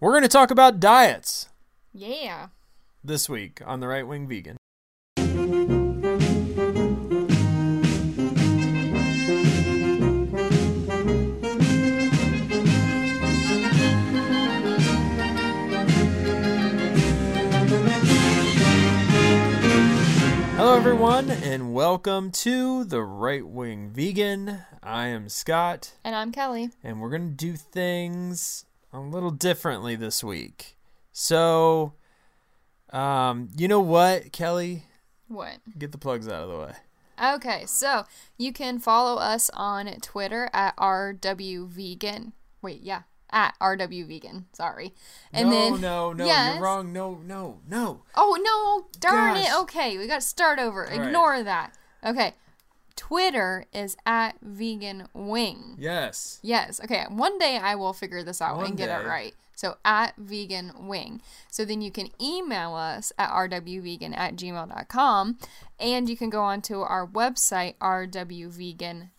We're going to talk about diets Yeah. this week on the Right Wing Vegan. Hello, everyone, and welcome to the Right Wing Vegan. I am Scott, And I'm Kelly. and we're going to do things a little differently this week. So, um, you know what, Kelly? What? Get the plugs out of the way. Okay, so you can follow us on Twitter at RWVegan. Wait, yeah, at RWVegan. Sorry. And no, then no, no, Yes. you're wrong. No, no, no. Oh no! Darn it. Okay, we got to start over. right. Ignore that. Okay. Twitter is at Vegan Wing. Yes. Yes. Okay. One day I will figure this out One and get it right. So at vegan wing. So then you can email us at rwvegan at gmail.com and you can go onto our website, rwvegan.com.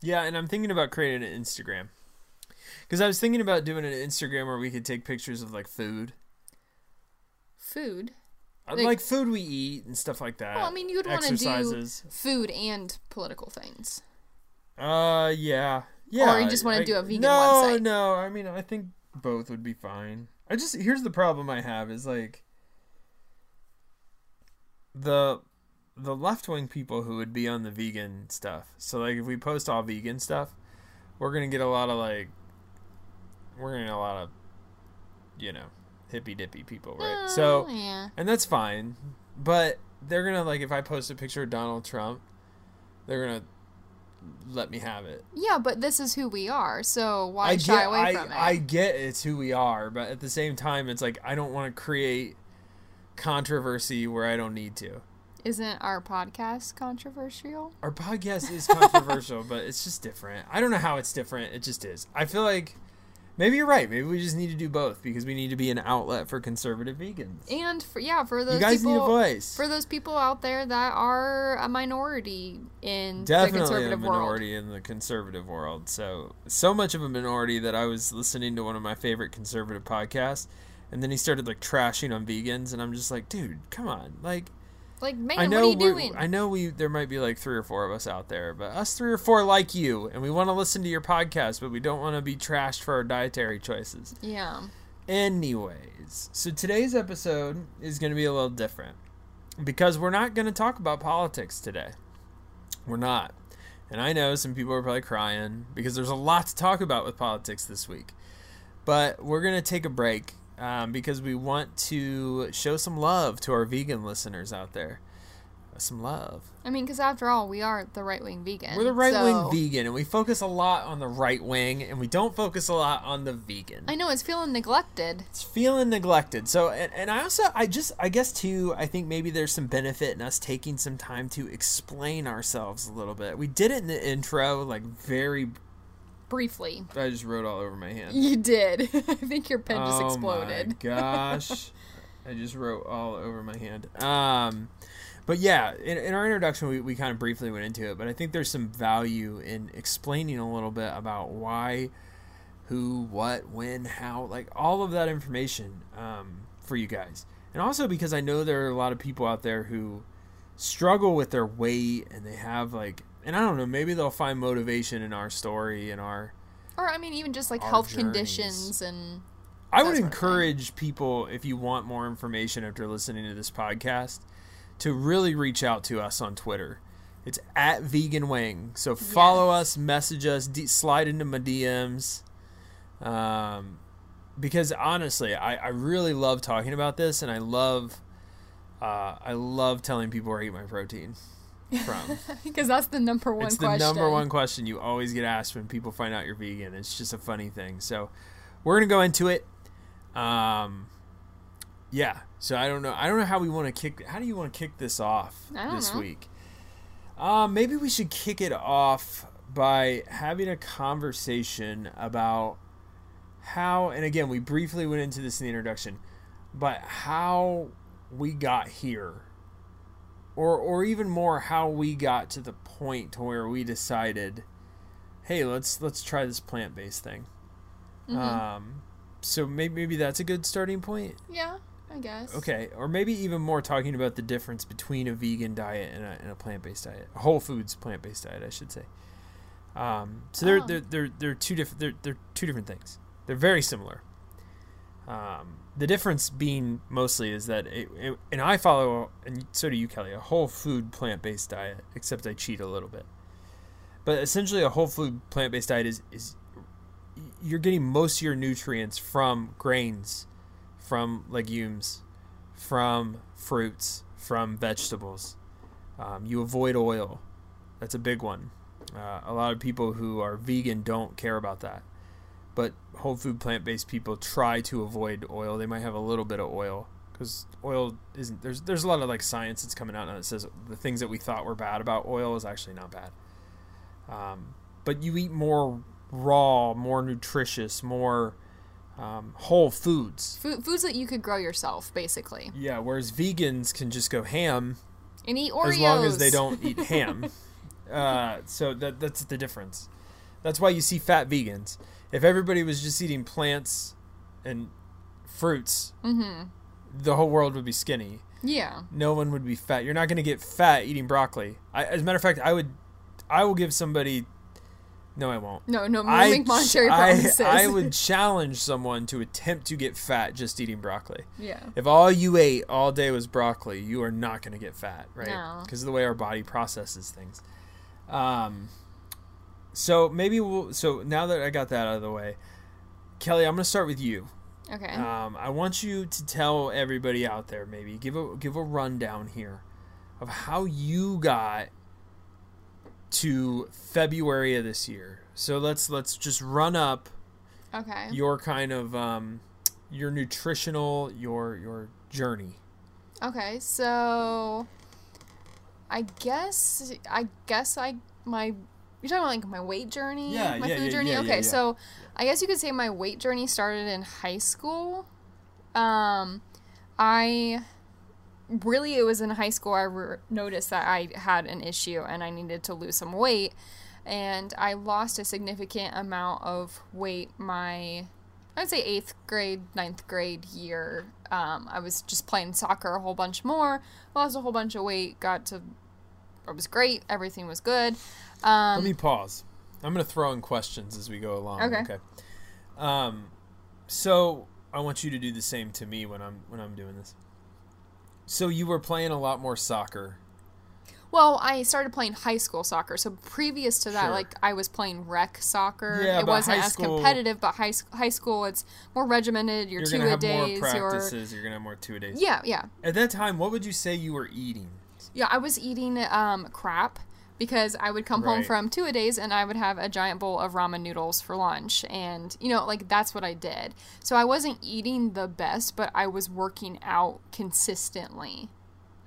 Yeah, and I'm thinking about creating an Instagram. Because I was thinking about doing an Instagram where we could take pictures of like food, Food. Like- like, food we eat and stuff like that. Well, I mean, you'd want to do food and political things. Uh, yeah, yeah. Or you just wanna do a vegan no, website? No, I mean, I think both would be fine. I just here's the problem I have is like the the left wing people who would be on the vegan stuff. So like, if we post all vegan stuff, we're gonna get a lot of like, we're gonna get a lot of, you know, hippy dippy people, right? Oh, so Oh, yeah. and that's fine. But they're gonna like if I post a picture of Donald Trump, they're gonna let me have it. Yeah, but this is who we are. So why I shy get, away I, from it? I get it's who we are, but at the same time, it's like I don't want to create controversy where I don't need to. Isn't our podcast controversial? Our podcast is controversial, but it's just different. I don't know how it's different. It just is. I feel like maybe you're right. Maybe we just need to do both because we need to be an outlet for conservative vegans. And for, yeah, for those You guys people, need a voice. for those people out there that are a minority in the definitely a conservative world. minority in the conservative world. So so much of a minority that I was listening to one of my favorite conservative podcasts, and then he started like trashing on vegans, and I'm just like, dude, come on, like. Like, man, I what are you doing? I know we there might be like three or four of us out there, but us three or four like you, and we want to listen to your podcast, but we don't want to be trashed for our dietary choices. yeah. Anyways, so today's episode is going to be a little different because we're not going to talk about politics today. We're not. And I know some people are probably crying because there's a lot to talk about with politics this week. But we're going to take a break um, because we want to show some love to our vegan listeners out there. Some love. I mean, because after all, we are the right wing vegan. We're the right wing so- vegan, and we focus a lot on the right wing, and we don't focus a lot on the vegan I know it's feeling neglected. it's feeling neglected. So, and, and I also, I just, I guess too, I think maybe there's some benefit in us taking some time to explain ourselves a little bit. We did it in the intro, like very, Briefly, I just wrote all over my hand. you did. I think your pen just oh exploded. my gosh. I just wrote all over my hand. Um, but yeah, in, in our introduction, we, we kind of briefly went into it, but I think there's some value in explaining a little bit about why, who, what, when, how, like all of that information um, for you guys. And also because I know there are a lot of people out there who struggle with their weight and they have like, and I don't know, maybe they'll find motivation in our story and our Or I mean, even just like health journeys. conditions and I would encourage people, if you want more information after listening to this podcast, to really reach out to us on Twitter. It's at Vegan Wing. So follow Yes. us, message us, d- slide into my DMs. Um, because honestly, I, I really love talking about this, and I love, uh, I love telling people where I eat my protein from. because that's the number one it's the question. number one question you always get asked when people find out you're vegan. It's just a funny thing. So we're gonna go into it. Um, yeah. So I don't know. I don't know how we want to kick. How do you want to kick this off this know. week? Um, maybe we should kick it off by having a conversation about how. And again, we briefly went into this in the introduction, but how we got here or or even more how we got to the point to where we decided hey let's let's try this plant-based thing Mm-hmm. um so maybe maybe that's a good starting point. Yeah, I guess. Okay, or maybe even more talking about the difference between a vegan diet and a, and a plant-based diet, a whole foods plant-based diet, I should say. Um, so they're, Oh. they're they're they're two different they're, they're two different things. They're very similar. Um, the difference being mostly is that it, it, and I follow and so do you Kelly a whole food plant-based diet except I cheat a little bit. But essentially a whole food plant-based diet is is you're getting most of your nutrients from grains, from legumes, from fruits, from vegetables. Um, you avoid oil. That's a big one. Uh, a lot of people who are vegan don't care about that. But whole food plant based people try to avoid oil. They might have a little bit of oil because oil isn't. There's there's a lot of like science that's coming out now that says the things that we thought were bad about oil is actually not bad. Um, but you eat more raw, more nutritious, more um, whole foods. Food, foods that you could grow yourself, basically, Yeah, whereas vegans can just go ham and eat Oreos as long as they don't eat ham. uh, so that that's the difference. That's why you see fat vegans. If everybody was just eating plants and fruits, Mm-hmm. the whole world would be skinny. Yeah. No one would be fat. You're not going to get fat eating broccoli. I, as a matter of fact, I would, I will give somebody. No, I won't. No, no, I, make monetary I, promises. I would challenge someone to attempt to get fat just eating broccoli. Yeah. If all you ate all day was broccoli, you are not going to get fat, right? No. Because of the way our body processes things. Um, so maybe we'll. So now that I got that out of the way, Kelly, I'm going to start with you. Okay. Um, I want you to tell everybody out there, maybe give a give a rundown here of how you got to February of this year. So let's let's just run up okay. your kind of um, your nutritional your your journey. Okay, so I guess I guess I my you're talking about like my weight journey, Yeah, my yeah, food yeah, journey. okay, so I guess you could say my weight journey started in high school. Um, I really it was in high school I re- noticed that I had an issue and I needed to lose some weight, and I lost a significant amount of weight my I'd say eighth grade, ninth grade year. Um, I was just playing soccer a whole bunch more, lost a whole bunch of weight, got to, it was great, everything was good. Um, Let me pause. I'm going to throw in questions as we go along. Okay. Okay. Um, so I want you to do the same to me when I'm when I'm doing this. So you were playing a lot more soccer. well, I started playing high school soccer, so previous to that, Sure. like I was playing rec soccer. Yeah, it wasn't as school- competitive, but high high school it's more regimented. Your You're two a have days, more your practices. You're going to have more two a days. yeah, yeah, At that time, what would you say you were eating? Yeah, I was eating um, crap because I would come home from two a days and I would have a giant bowl of ramen noodles for lunch. And, you know, like that's what I did. So I wasn't eating the best, but I was working out consistently.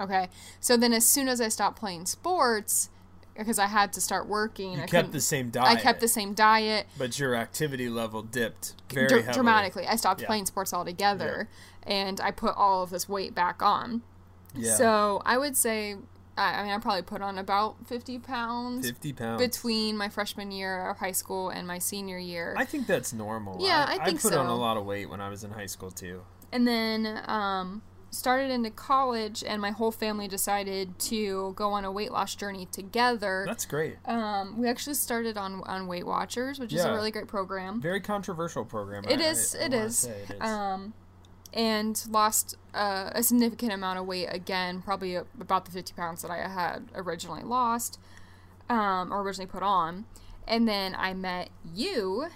Okay. So then as soon as I stopped playing sports, because I had to start working, You I kept the same diet. I kept the same diet But your activity level dipped very dr- dramatically. I stopped Yeah. playing sports altogether and I put all of this weight back on. Yeah. So I would say, I, I mean, I probably put on about 50 pounds 50 pounds. between my freshman year of high school and my senior year. I think that's normal. Yeah, I think so. I put on a lot of weight when I was in high school too. and then um, started into college, and my whole family decided to go on a weight loss journey together. That's great. Um, we actually started on, on Weight Watchers, which is a really great program. Very controversial program. It I, is. I, I it, is. It is. Um, and lost uh, a significant amount of weight again, probably about the 50 pounds that I had originally lost um, or originally put on. And then I met you,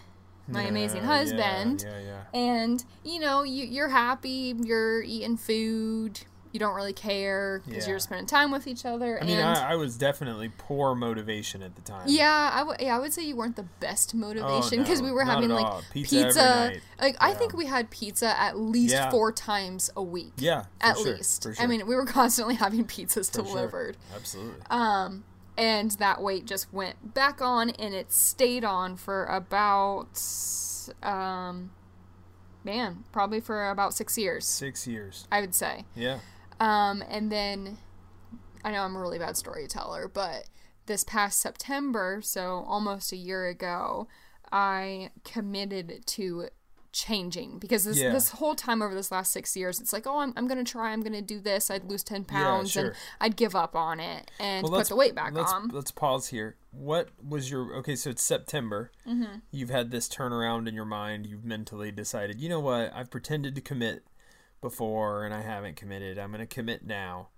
my Yeah, amazing husband. Yeah, yeah. And, you know, you, you're happy, you're eating food, you don't really care because Yeah. you're spending time with each other. I mean, I, I was definitely poor motivation at the time. yeah, I w- yeah, I would say you weren't the best motivation because Oh, no, we were having like all. Pizza night. Like I think we had pizza at least Yeah. four times a week. Yeah, at sure, least. for I mean, we were constantly having pizzas For sure. delivered. Absolutely. Um, and that weight just went back on, and it stayed on for about, um, man, probably for about six years. Six years. I would say. Yeah. Um, and then I know I'm a really bad storyteller, but this past September, so almost a year ago, I committed to changing because this Yeah. this whole time over this last six years, it's like, oh, I'm, I'm gonna try, I'm gonna do this. I'd lose ten pounds sure. and I'd give up on it and Well, put the weight back let's, on. Let's pause here. What was your okay? So it's September. Mm-hmm. You've had this turnaround in your mind. You've mentally decided. You know what? I've pretended to commit before, and I haven't committed. I'm going to commit now.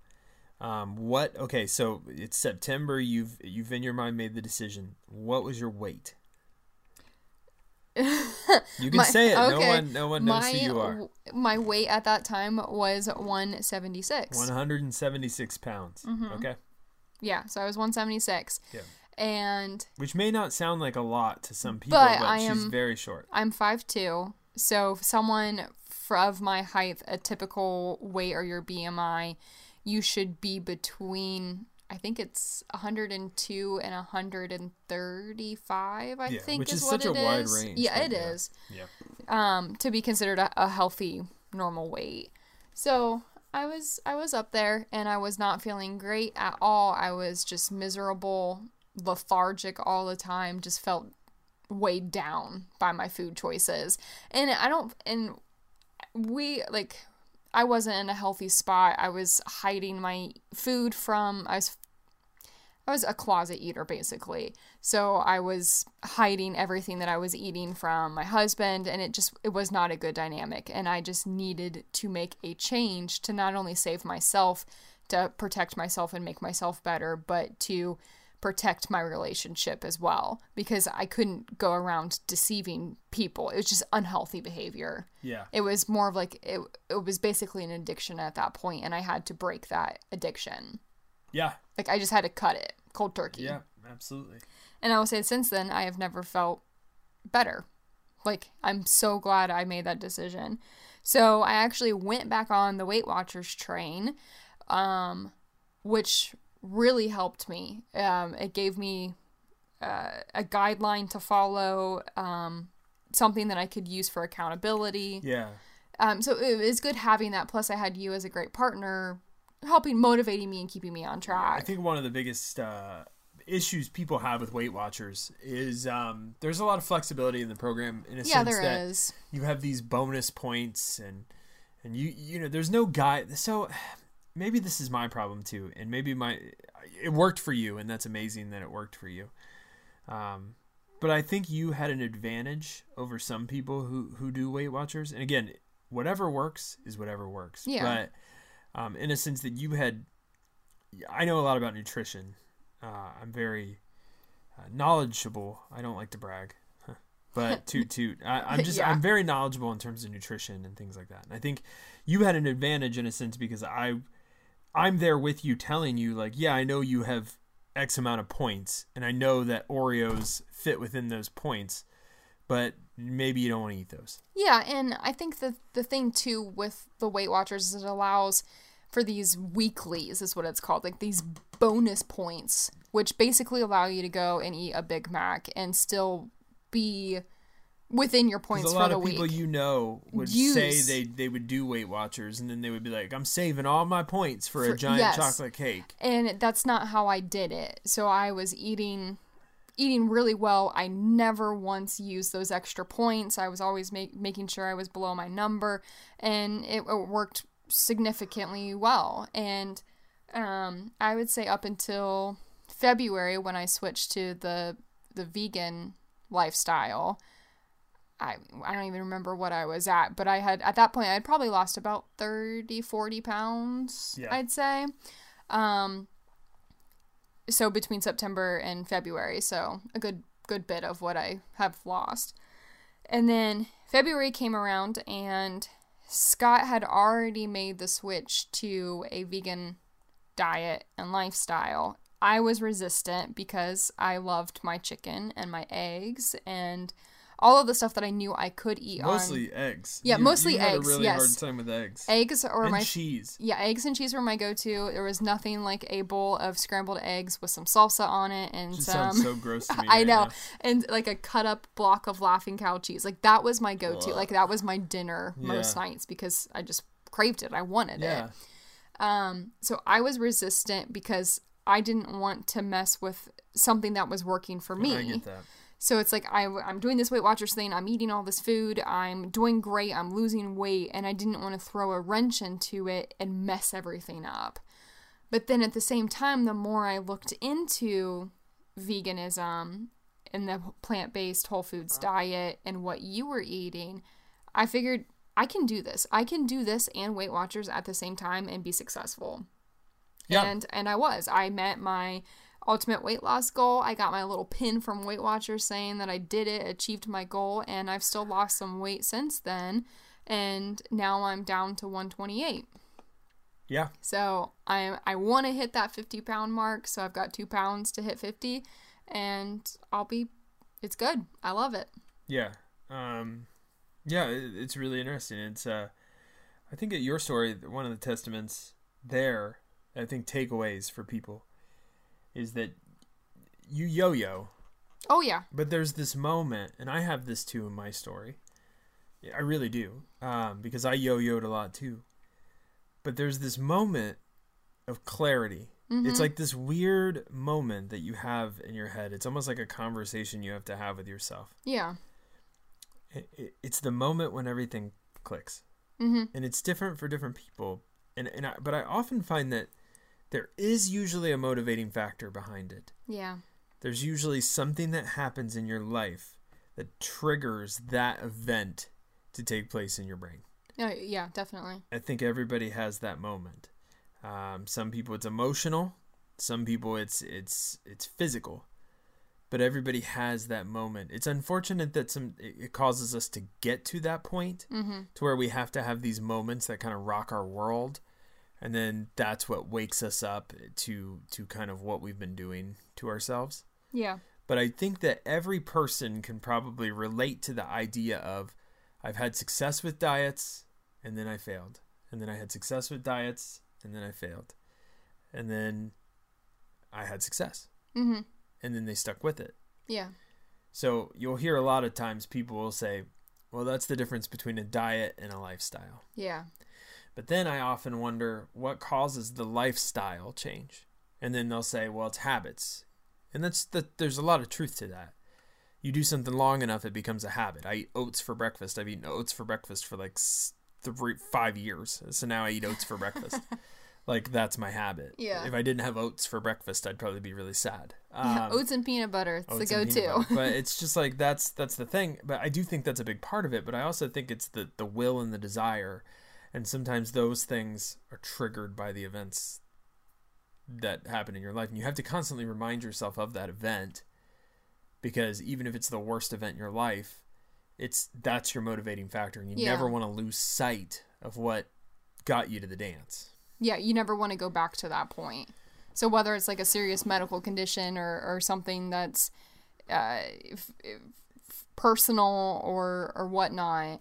Um, what? Okay, so it's September. You've you've in your mind made the decision. What was your weight? You can My- say it. No okay. one no one knows my who you are. my weight at that time was 176. 176 pounds. Mm-hmm. Okay. Yeah, so I was 176. Yeah. And Which may not sound like a lot to some people, But but, I she's am- very short. I'm 5'2. So someone f- of my height, a typical weight or your BMI, you should be between I think it's 102 and 135. I Yeah, think which is, is what such a it wide is. range, Yeah, it yeah. is. Yeah. um, to be considered a, a healthy normal weight. So I was I was up there and I was not feeling great at all. I was just miserable, lethargic all the time. Just felt weighed down by my food choices, and I don't and we like I wasn't in a healthy spot. I was hiding my food from I was I was a closet eater basically. So I was hiding everything that I was eating from my husband and it just it was not a good dynamic and I just needed to make a change to not only save myself, to protect myself and make myself better, but to protect my relationship as well because I couldn't go around deceiving people. It was just unhealthy behavior. Yeah. It was more of like it it was basically an addiction at that point and I had to break that addiction. Yeah. Like I just had to cut it cold turkey. Yeah. Absolutely. And I will say since then I have never felt better. Like I'm so glad I made that decision. So I actually went back on the Weight Watchers train, um, which really helped me. Um, it gave me uh, a guideline to follow, um, something that I could use for accountability. Yeah. Um, so it was good having that. Plus, I had you as a great partner, helping, motivating me, and keeping me on track. I think one of the biggest uh, issues people have with Weight Watchers is um, there's a lot of flexibility in the program in a yeah, sense there that is. you have these bonus points and and you you know there's no guide so maybe this is my problem too and maybe my it worked for you and that's amazing that it worked for you um but i think you had an advantage over some people who who do weight watchers and again whatever works is whatever works Yeah. but um in a sense that you had i know a lot about nutrition uh i'm very uh, knowledgeable i don't like to brag but toot toot. I, I'm just Yeah. I'm very knowledgeable in terms of nutrition and things like that. And I think you had an advantage in a sense because I I'm there with you telling you like, yeah, I know you have X amount of points and I know that Oreos fit within those points, but maybe you don't want to eat those. Yeah, and I think the the thing too with the Weight Watchers is it allows for these weeklies is what it's called, like these bonus points, which basically allow you to go and eat a Big Mac and still be within your points a for lot the of people week. you know would Use- say they, they would do Weight Watchers and then they would be like, I'm saving all my points for, a giant yes. chocolate cake. and that's not how I did it. So I was eating eating really well. I never once used those extra points. I was always make, making sure I was below my number and it, it worked significantly well. And um, I would say up until February when I switched to the the vegan lifestyle, I I don't even remember what I was at, but I had at that point I had probably lost about 30 40 pounds, Yeah. I'd say. Um so between September and February, so a good good bit of what I have lost. And then February came around and Scott had already made the switch to a vegan diet and lifestyle. I was resistant because I loved my chicken and my eggs and all of the stuff that I knew I could eat on Mostly eggs. Yeah, You- mostly you had eggs, a really yes. hard time with eggs. eggs or my cheese. yeah, eggs and cheese were my go-to. There was nothing like a bowl of scrambled eggs with some salsa on it and Just some sounds so gross to me. I right know. now. And like a cut up block of laughing cow cheese. Like that was my go-to. Ugh. Like that was my dinner most nights because I just craved it. I wanted Yeah. it. Um so I was resistant because I didn't want to mess with something that was working for me. I get that. So it's like I, I'm doing this Weight Watchers thing. I'm eating all this food. I'm doing great. I'm losing weight, and I didn't want to throw a wrench into it and mess everything up. But then at the same time, the more I looked into veganism and the plant based whole foods uh-huh. diet and what you were eating, I figured I can do this. I can do this and Weight Watchers at the same time and be successful. Yeah. And and I was. I met my ultimate weight loss goal. I got my little pin from Weight Watchers saying that I did it, achieved my goal, and I've still lost some weight since then. And now I'm down to 128. Yeah. So I I want to hit that 50 pound mark. So I've got two pounds to hit 50, and I'll be. It's good. I love it. Yeah. Um, yeah, it, it's really interesting. It's uh, I think at your story, one of the testaments there, I think takeaways for people, is that you yo-yo, Oh yeah. but there's this moment, and I have this too in my story. I really do, um, because I yo-yoed a lot too. But there's this moment of clarity. It's like this weird moment that you have in your head. It's almost like a conversation you have to have with yourself Yeah. it, it- it's the moment when everything clicks Mm-hmm. and it's different for different people and, and I, but i often find that there is usually a motivating factor behind it Yeah. there's usually something that happens in your life that triggers that event to take place in your brain Yeah. Yeah. Definitely. i think everybody has that moment um, some people it's emotional some people it's it's it's physical but everybody has that moment it's unfortunate that some it it causes us to get to that point Mm-hmm. to where we have to have these moments that kind of rock our world and then that's what wakes us up to to kind of what we've been doing to ourselves Yeah. but i think that every person can probably relate to the idea of i've had success with diets and then i failed and then i had success with diets and then i failed and then i had success Mm-hmm. and then they stuck with it Yeah. so you'll hear a lot of times people will say well that's the difference between a diet and a lifestyle Yeah. But then I often wonder what causes the lifestyle change. And then they'll say, well, it's habits. And that's the, there's a lot of truth to that. You do something long enough, it becomes a habit. I eat oats for breakfast. I've eaten oats for breakfast for like three, five years. So now I eat oats for breakfast. like that's my habit. Yeah. If I didn't have oats for breakfast, I'd probably be really sad. yeah. Um, Oats and peanut butter. It's the oats and peanut go-to. but it's just like that's that's the thing. But I do think that's a big part of it. But I also think it's the the will and the desire, and sometimes those things are triggered by the events that happen in your life, and you have to constantly remind yourself of that event, because even if it's the worst event in your life, it's that's your motivating factor, and you Yeah. never want to lose sight of what got you to the dance. yeah, you never want to go back to that point. So whether it's like a serious medical condition or, or something that's uh, f- f- personal or or whatnot,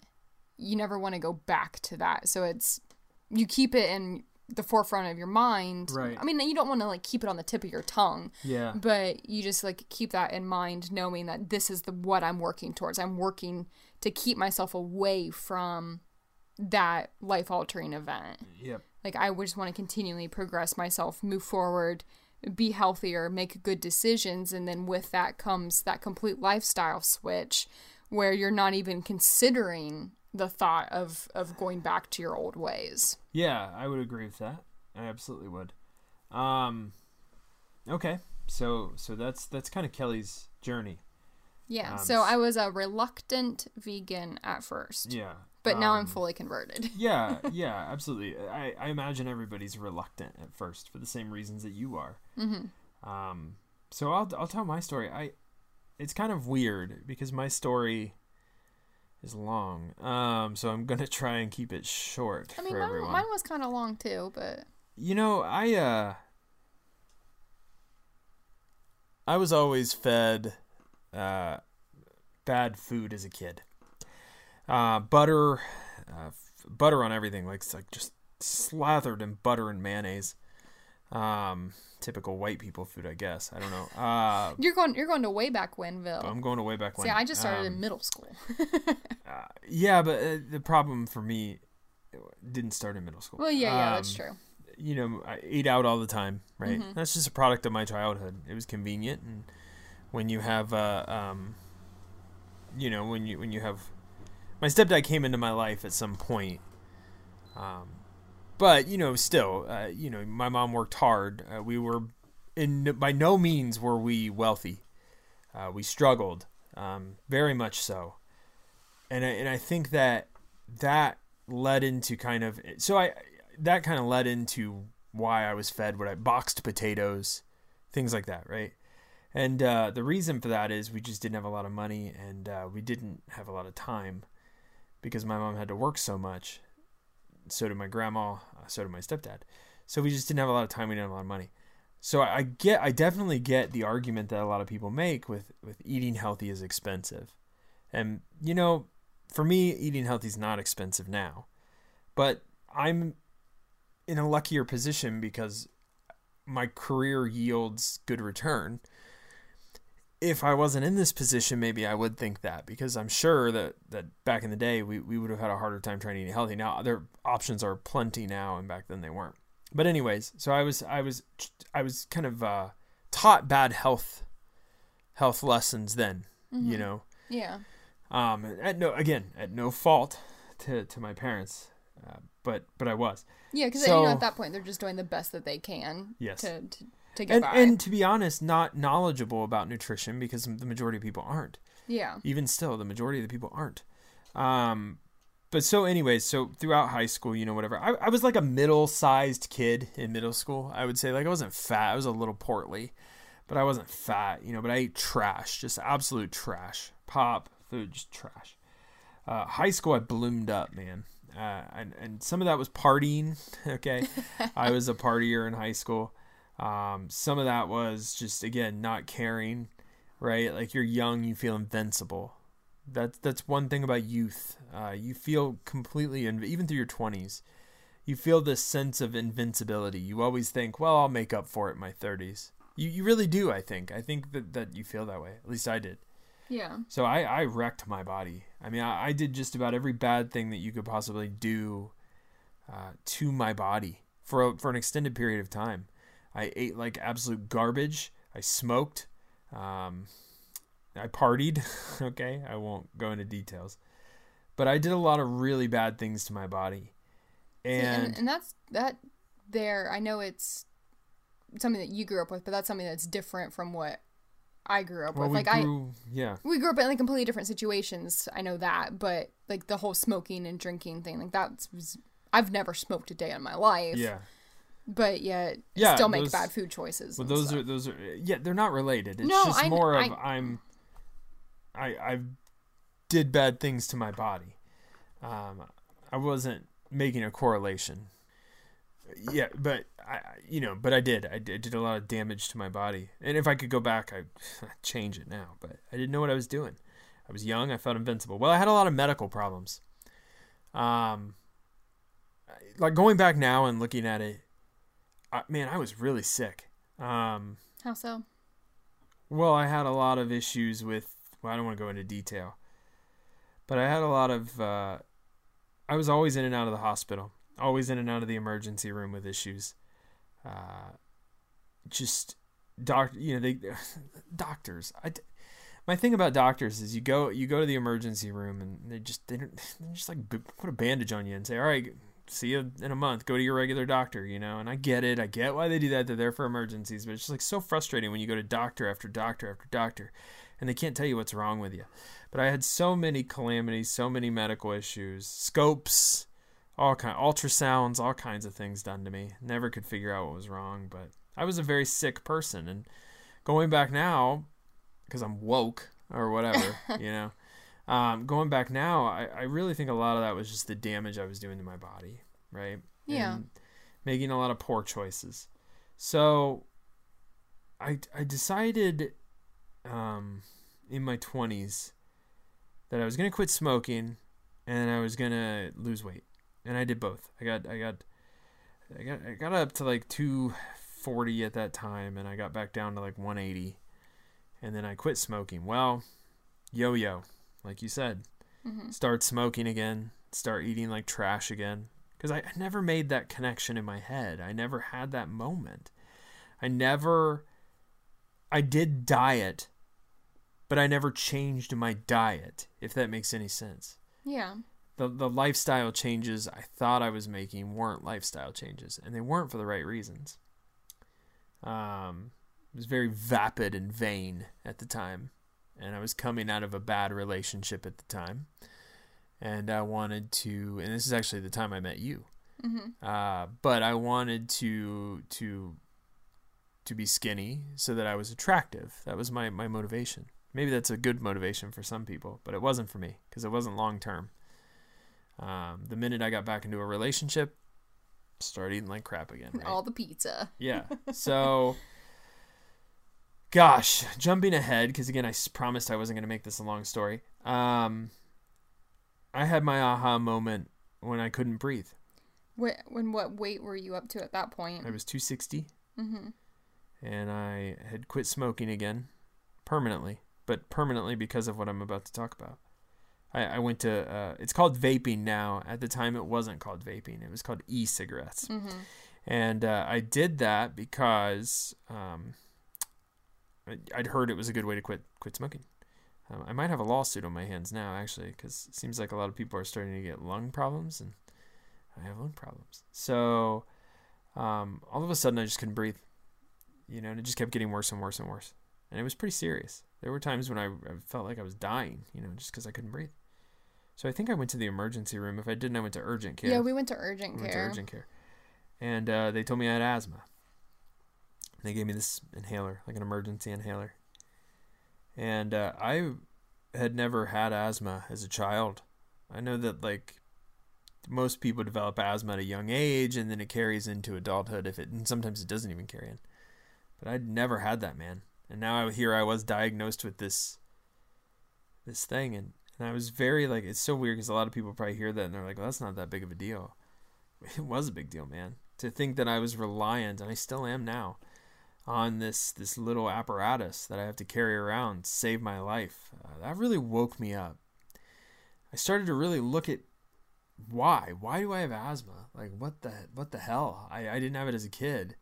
you never want to go back to that. So it's you keep it in the forefront of your mind. Right. I mean, you don't want to like keep it on the tip of your tongue, Yeah. but you just like keep that in mind, knowing that this is the what I'm working towards. I'm working to keep myself away from that life altering event. Yep. Like I just want to continually progress myself, move forward, be healthier, make good decisions, and then with that comes that complete lifestyle switch where you're not even considering the thought of of going back to your old ways. Yeah, I would agree with that. I absolutely would. Um, okay, so so that's that's kind of Kelly's journey. Yeah. Um, so I was a reluctant vegan at first, Yeah, but now I'm um, fully converted. yeah, yeah, absolutely. I, I imagine everybody's reluctant at first for the same reasons that you are. hmm Um, so I'll I'll tell my story. I it's kind of weird because my story is long. Um, so I'm gonna try and keep it short I mean, for mine, everyone. mine was kind of long too, but You know, I uh I was always fed uh bad food as a kid. Uh butter uh, f- butter on everything like it's like just slathered in butter and mayonnaise. Um typical white people food, I guess. I don't know. Uh you're going you're going to way back whenville. I'm going to way back when. See, I just started Um, in middle school. uh, yeah, but uh, the problem for me didn't start in middle school. well, yeah, yeah, that's Um, true. you know, I ate out all the time, right? Mhm. That's just a product of my childhood. It was convenient, and when you have uh, um, you know when you when you have my stepdad came into my life at some point um but you know still uh, you know my mom worked hard. Uh, we were in by no means were we wealthy. Uh, we struggled um, very much so. And I, and I think that that led into kind of so I that kind of led into why I was fed what I boxed potatoes things like that right? And uh, the reason for that is we just didn't have a lot of money and uh, we didn't have a lot of time because my mom had to work so much. So did my grandma. Uh, so did my stepdad. So we just didn't have a lot of time. We didn't have a lot of money. So I get, I definitely get the argument that a lot of people make with with eating healthy is expensive, and you know, for me, eating healthy is not expensive now, but I'm in a luckier position because my career yields good return if I wasn't in this position, maybe I would think that because I'm sure that, that back in the day we, we would have had a harder time trying to eat healthy. Now their options are plenty now, and back then they weren't. But anyways, so I was I was I was kind of uh, taught bad health health lessons then, mm-hmm. you know. Yeah. Um, at no again at no fault to to my parents, uh, but but I was. Yeah, because so, you know at that point they're just doing the best that they can. Yes. To, to to get and, by. And to be honest, not knowledgeable about nutrition because the majority of people aren't. Yeah. Even still, the majority of the people aren't. Um, but so, anyways, so throughout high school, you know, whatever, I, I was like a middle-sized kid in middle school. I would say, like, I wasn't fat. I was a little portly, but I wasn't fat, you know. But I ate trash, just absolute trash. Pop food, just trash. Uh, high school, I bloomed up, man. Uh, and, and some of that was partying. Okay, I was a partier in high school. Um, some of that was just again not caring, right? Like you're young, you feel invincible. That's that's one thing about youth. Uh, you feel completely, inv- even through your twenties, you feel this sense of invincibility. You always think, well, I'll make up for it in my thirties. You you really do. I think. I think that that you feel that way. At least I did. Yeah. So I I wrecked my body. I mean, I, I did just about every bad thing that you could possibly do uh, to my body for a, for an extended period of time. I ate like absolute garbage. I smoked. Um, I partied. okay, I won't go into details, but I did a lot of really bad things to my body, and and, and that's that. There, I know it's something that you grew up with, but that's something that's different from what I grew up well, with. like grew, I, yeah, we grew up in like completely different situations. I know that, but like the whole smoking and drinking thing, like that's I've never smoked a day in my life. Yeah but yet yeah, still make those, bad food choices. Well, those stuff. are those are yeah, they're not related. It's no, just I, more of I, am I I did bad things to my body. Um, I wasn't making a correlation. Yeah, but I you know, but I did. I did, I did a lot of damage to my body. And if I could go back, I would change it now. But I didn't know what I was doing. I was young. I felt invincible. Well, I had a lot of medical problems. Um, like going back now and looking at it, I, man, I was really sick. Um, How so? Well, I had a lot of issues with. Well, I don't want to go into detail, but I had a lot of. Uh, I was always in and out of the hospital, always in and out of the emergency room with issues. Uh, just doctor, you know, they doctors. I, my thing about doctors is you go you go to the emergency room and they just they don't they just like put a bandage on you and say, all right, see you in a month. Go to your regular doctor, you know. And I get it. I get why they do that. They're there for emergencies, but it's just like so frustrating when you go to doctor after doctor after doctor, and they can't tell you what's wrong with you. But I had so many calamities, so many medical issues, scopes, all kind, ultrasounds, all kinds of things done to me. Never could figure out what was wrong, but I was a very sick person. And going back now, because I'm woke or whatever, you know. Um, going back now, I, I really think a lot of that was just the damage I was doing to my body, right? Yeah. And making a lot of poor choices. So I, I decided um, in my 20s that I was going to quit smoking and I was going to lose weight. And I did both. I got I got I got I got up to like 240 at that time and I got back down to like 180. And then I quit smoking. Well, yo-yo like you said. Mm-hmm. Start smoking again, start eating like trash again. Because I, I never made that connection in my head. I never had that moment. I never. I did diet but I never changed my diet, if that makes any sense. Yeah. The, the lifestyle changes I thought I was making weren't lifestyle changes, and they weren't for the right reasons. Um, I was very vapid and vain at the time, and I was coming out of a bad relationship at the time, and I wanted to. And this is actually the time I met you. Mm-hmm. Uh, but I wanted to to to be skinny so that I was attractive. That was my my motivation. Maybe that's a good motivation for some people, but it wasn't for me because it wasn't long term. Um, the minute I got back into a relationship, started eating like crap again. Right? All the pizza. Yeah. So, gosh, jumping ahead because again, I promised I wasn't going to make this a long story. Um, I had my aha moment when I couldn't breathe. Wh- when what weight were you up to at that point? I was 260 Mm-hmm. and I had quit smoking again permanently, but permanently because of what I'm about to talk about. I, I went to, uh, it's called vaping now. At the time, it wasn't called vaping, it was called e cigarettes. Mm-hmm. And uh, I did that because um, I'd heard it was a good way to quit quit smoking. Um, I might have a lawsuit on my hands now, actually, because it seems like a lot of people are starting to get lung problems, and I have lung problems. So um, all of a sudden, I just couldn't breathe. You know, and it just kept getting worse and worse and worse, and it was pretty serious. There were times when I, I felt like I was dying, you know, just because I couldn't breathe. So I think I went to the emergency room. If I didn't, I went to urgent care. Yeah, we went to urgent I went to care. urgent care, and uh, they told me I had asthma. They gave me this inhaler, like an emergency inhaler, and uh, I had never had asthma as a child. I know that like most people develop asthma at a young age, and then it carries into adulthood. If it, and sometimes it doesn't even carry in. But I'd never had that, man. And now I, here I was diagnosed with this, this thing, and and I was very like, it's so weird because a lot of people probably hear that and they're like, well, that's not that big of a deal. It was a big deal, man. To think that I was reliant, and I still am now, on this this little apparatus that I have to carry around to save my life. Uh, that really woke me up. I started to really look at why. Why do I have asthma? Like what the what the hell? I, I didn't have it as a kid,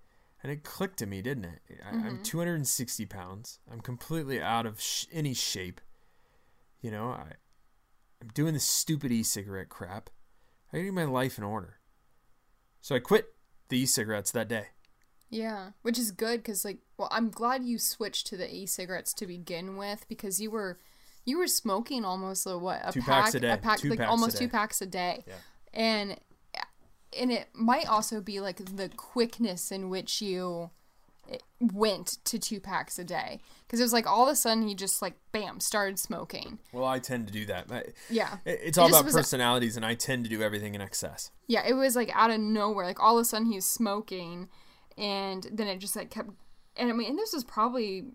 and it clicked to me, didn't it? I, I'm Mhm. 260 pounds. I'm completely out of sh- any shape. You know, I I'm doing this stupid e-cigarette crap. I need my life in order. So I quit the e-cigarettes that day. Yeah, which is good because like, well, I'm glad you switched to the e-cigarettes to begin with because you were, you were smoking almost uh, what a Two pack, packs a day. pack, Two like packs a almost two packs a day, Yeah. and and it might also be like the quickness in which you eh, went to two packs a day because it was like all of a sudden he just like bam started smoking. Well, I tend to do that. I- Yeah, it- It's all just about personalities, and I tend to do everything in excess. Yeah, it was like out of nowhere. Like all of a sudden he was smoking, and then it just like kept. And I mean, and this was probably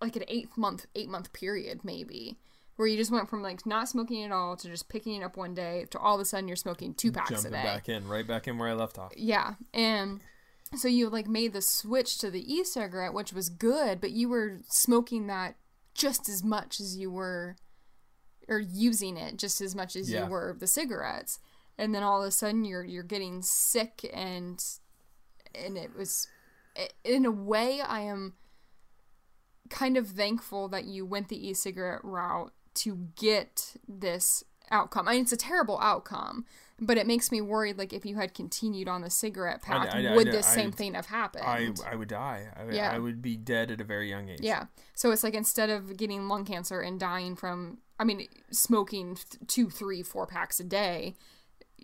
like an eight month, eight month period maybe, where you just went from like not smoking at all to just picking it up one day to all of a sudden you're smoking two packs Jumping a day. back in, right back in where I left off. Yeah, and so you like made the switch to the e-cigarette, which was good, but you were smoking that just as much as you were, or using it just as much as Yeah. you were the cigarettes, and then all of a sudden you're you're getting sick and and it was in a way I am kind of thankful that you went the e-cigarette route to get this outcome. I mean, it's a terrible outcome, but it makes me worried. Like if you had continued on the cigarette path, I- I- would I- this same thing have happened? I I would die. I, would- Yeah. I would be dead at a very young age. yeah. So it's like instead of getting lung cancer and dying from, I mean, smoking th- two, three, four packs a day.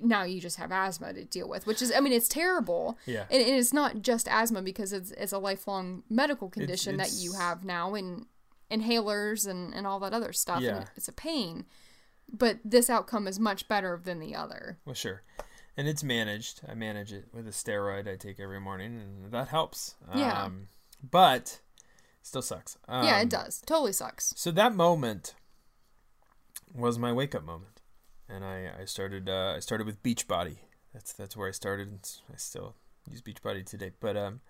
Now you just have asthma to deal with, which is, I mean, it's terrible. Yeah. And, and it's not just asthma because it's, it's a lifelong medical condition that you have now and inhalers and, and all that other stuff. Yeah. And it's a pain. But this outcome is much better than the other. Well, sure. And it's managed. I manage it with a steroid I take every morning, and that helps. Yeah. Um, but still sucks. Um, yeah, it does. Totally sucks. So that moment was my wake up moment, and I I started uh, I started with Beachbody. That's that's where I started. and I still use Beachbody today, but um,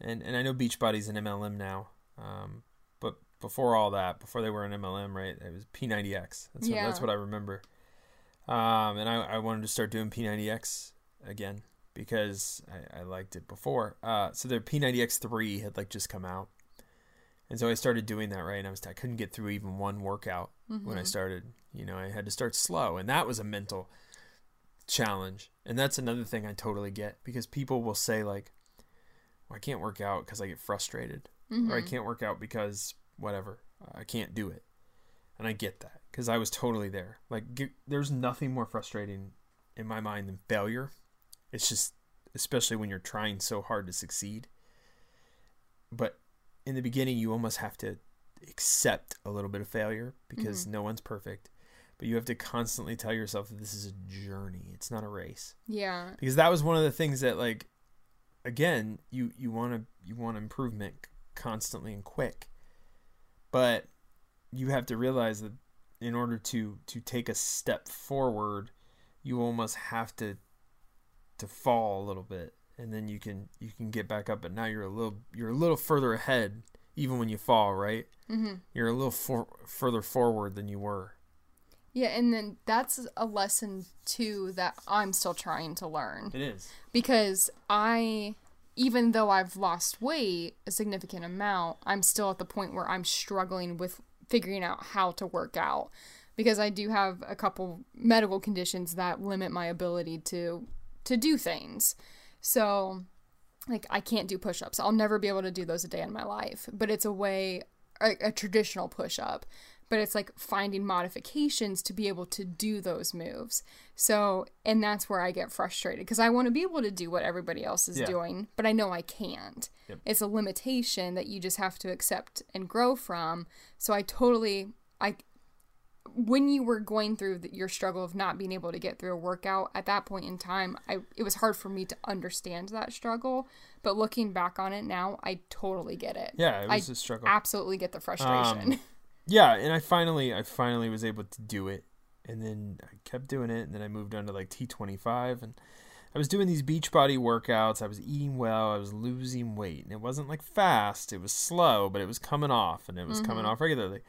and and I know Beachbody's an MLM now. Um, but before all that, before they were an MLM, right? It was P90X. That's what, that's what I remember. Um, and I, I wanted to start doing P90X again because I, I liked it before. Uh, so their P90X3 had like just come out. And so I started doing that right, and I was I couldn't get through even one workout when Mm-hmm. I started. You know, I had to start slow, and that was a mental challenge. And that's another thing I totally get because people will say like, well, "I can't work out because I get frustrated," or "I mm-hmm. can't work out because whatever, I can't do it." And I get that because I was totally there. Like, g- there's nothing more frustrating in my mind than failure. It's just, especially when you're trying so hard to succeed. But in the beginning, you almost have to accept a little bit of failure because mm-hmm. no one's perfect. But you have to constantly tell yourself that this is a journey. It's not a race. Yeah. Because that was one of the things that, like, again, you you want to you want improvement constantly and quick, but you have to realize that in order to to take a step forward, you almost have to to fall a little bit, and then you can you can get back up. But now you're a little you're a little further ahead, even when you fall. Right? Mm-hmm. You're a little for, further forward than you were. Yeah, and then that's a lesson too that I'm still trying to learn It is. because I even though I've lost weight a significant amount, I'm still at the point where I'm struggling with figuring out how to work out because I do have a couple medical conditions that limit my ability to to do things. So like I can't do push-ups. I'll never be able to do those a day in my life, but it's a way a, a traditional push-up, but it's like finding modifications to be able to do those moves. So, and that's where I get frustrated because I want to be able to do what everybody else is Yeah. doing, but I know I can't. Yep. It's a limitation that you just have to accept and grow from. So I totally I when you were going through the, your struggle of not being able to get through a workout at that point in time I it was hard for me to understand that struggle but looking back on it now I totally get it Yeah, it I was a struggle. absolutely get the frustration Um, yeah, and I finally I finally was able to do it, and then I kept doing it, and then I moved on to like T twenty five, and I was doing these Beachbody workouts. I was eating well. I was losing weight, and it wasn't like fast. It was slow, but it was coming off, and it was coming off regularly.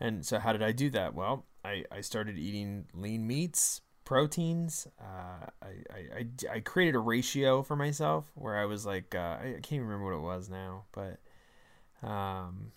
And so, how did I do that? Well, I I started eating lean meats, proteins. Uh, I, I, I I created a ratio for myself where I was like uh, I, I can't even remember what it was now, but um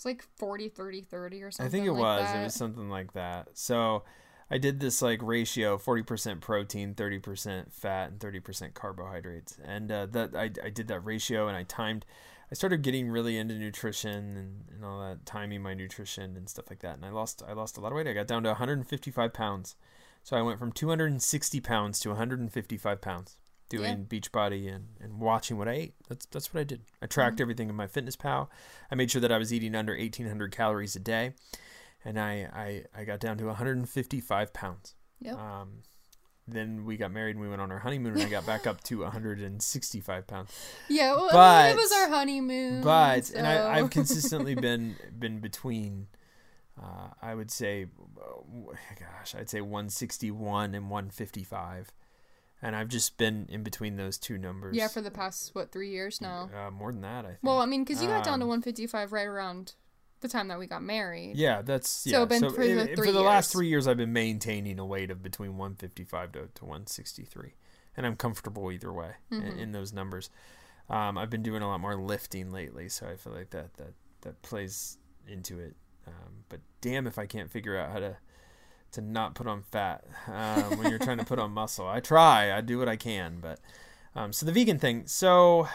it's like 40 30 30 or something I think it like was. that. It was something like that. So I did this like ratio: forty percent protein, thirty percent fat, and thirty percent carbohydrates. And uh, that I, I did that ratio, and I timed. I started getting really into nutrition and, and all that, timing my nutrition and stuff like that. And I lost I lost a lot of weight. I got down to 155 pounds. So I went from 260 pounds to 155 pounds doing Yeah. Beachbody and, and watching what I ate. That's that's what I did. I tracked everything in MyFitnessPal. I made sure that I was eating under 1800 calories a day. And I, I, I got down to 155 pounds. Yep. Um, then we got married and we went on our honeymoon and I got back up to 165 pounds. yeah well, but- it was our honeymoon But and I, I've consistently been been between, uh, I would say, uh, gosh, I'd say 161 and 155, and I've just been in between those two numbers. yeah for the past what three years now uh, more than that, I think. well I mean because you got down to Um, 155 right around the time that we got married Yeah, that's yeah. So been for the three for the last three years, I've been maintaining a weight of between 155 to, to 163, and I'm comfortable either way in, Mm-hmm. in those numbers. Um, I've been doing a lot more lifting lately, so I feel like that that that plays into it. Um, but damn, if I can't figure out how to to not put on fat um, when you're trying to put on muscle, I try. I do what I can, but um, so the vegan thing. So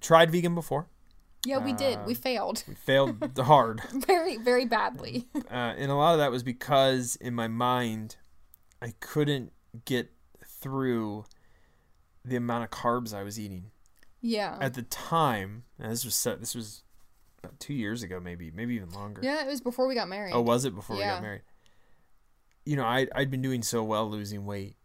tried vegan before. yeah we did we uh, failed We failed hard. very very badly uh, and a lot of that was because in my mind I couldn't get through the amount of carbs I was eating yeah at the time. This was set, this was about two years ago, maybe maybe even longer. yeah it was before we got married Oh, was it before we got married? You know, I I'd been doing so well losing weight,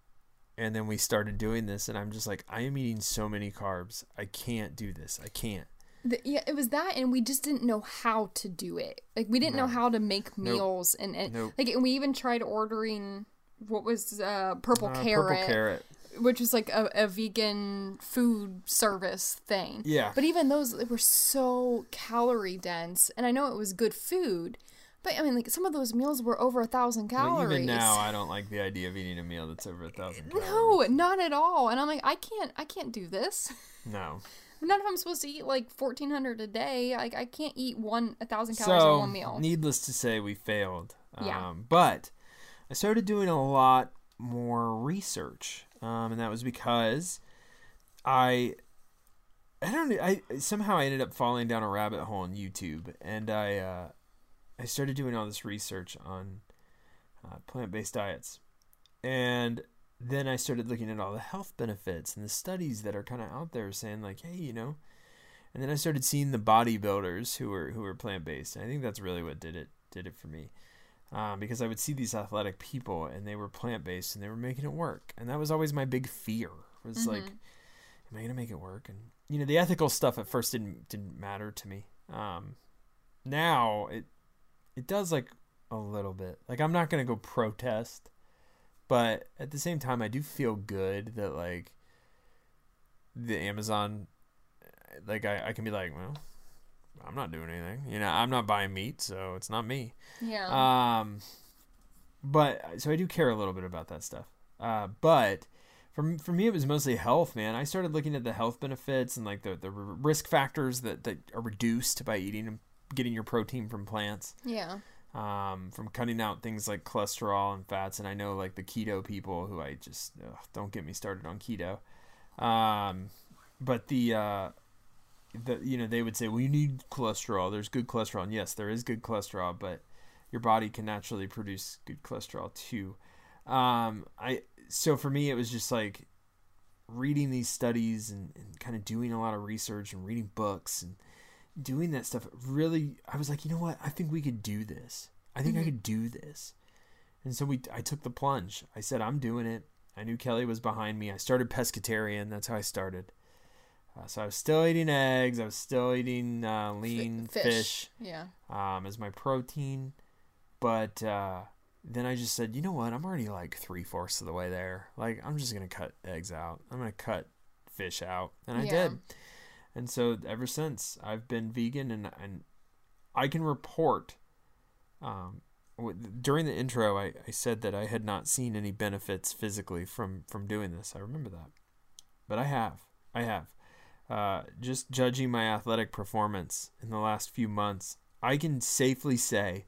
and then we started doing this, and I'm just like, I am eating so many carbs. I can't do this. I can't. The, yeah, it was that, and we just didn't know how to do it. Like we didn't know how to make meals, and, and Nope. like and we even tried ordering what was uh, purple Uh, carrot, Purple carrot. which was like a, a vegan food service thing. Yeah. But even those they were so calorie dense, and I know it was good food, but I mean like some of those meals were over a thousand Well, calories. even now, I don't like the idea of eating a meal that's over a thousand calories. no, not at all. And I'm like, I can't, I can't do this. No. Not if I'm supposed to eat like 1400 a day. Like I can't eat one a thousand calories in one meal. needless to say, we failed. Yeah. Um, but I started doing a lot more research, um, and that was because I, I don't, know, I somehow I ended up falling down a rabbit hole on YouTube, and I, uh, I started doing all this research on uh, plant-based diets, and then I started looking at all the health benefits and the studies that are kind of out there saying like, hey, you know. And then I started seeing the bodybuilders who were who were plant based. I think that's really what did it did it for me, um, because I would see these athletic people and they were plant based and they were making it work, and that was always my big fear. Was like, am I gonna make it work? And you know, the ethical stuff at first didn't didn't matter to me. Um, now it it does like a little bit. Like I'm not gonna go protest, but at the same time, I do feel good that like the Amazon, like I, I can be like, well, I'm not doing anything. You know, I'm not buying meat, so it's not me. yeah. Um, but so I do care a little bit about that stuff. Uh, but for for me, it was mostly health, man. I started looking at the health benefits and like the the risk factors that that are reduced by eating getting your protein from plants yeah. um, from cutting out things like cholesterol and fats. And I know like the keto people who I just ugh, don't get me started on keto. Um, but the uh, the you know they would say, well, you need cholesterol. There's good cholesterol, and yes, there is good cholesterol, but your body can naturally produce good cholesterol too. Um, I so for me, it was just like reading these studies and, and kind of doing a lot of research and reading books and doing that stuff really i was like you know what? I think we could do this. I think i could do this. And so we i took the plunge. I said i'm doing it. I knew kelly was behind me. I started pescatarian. That's how i started. Uh, so i was still eating eggs. I was still eating uh, lean Fi- fish, Yeah. um, as my protein. But uh, then i just said you know what? I'm already like three-fourths of the way there. Like i'm just gonna cut eggs out. I'm gonna cut fish out. And i Yeah. did and so ever since I've been vegan and and I can report um during the intro I, I said that I had not seen any benefits physically from from doing this. I remember that. But I have. I have. Uh, just judging my athletic performance in the last few months, I can safely say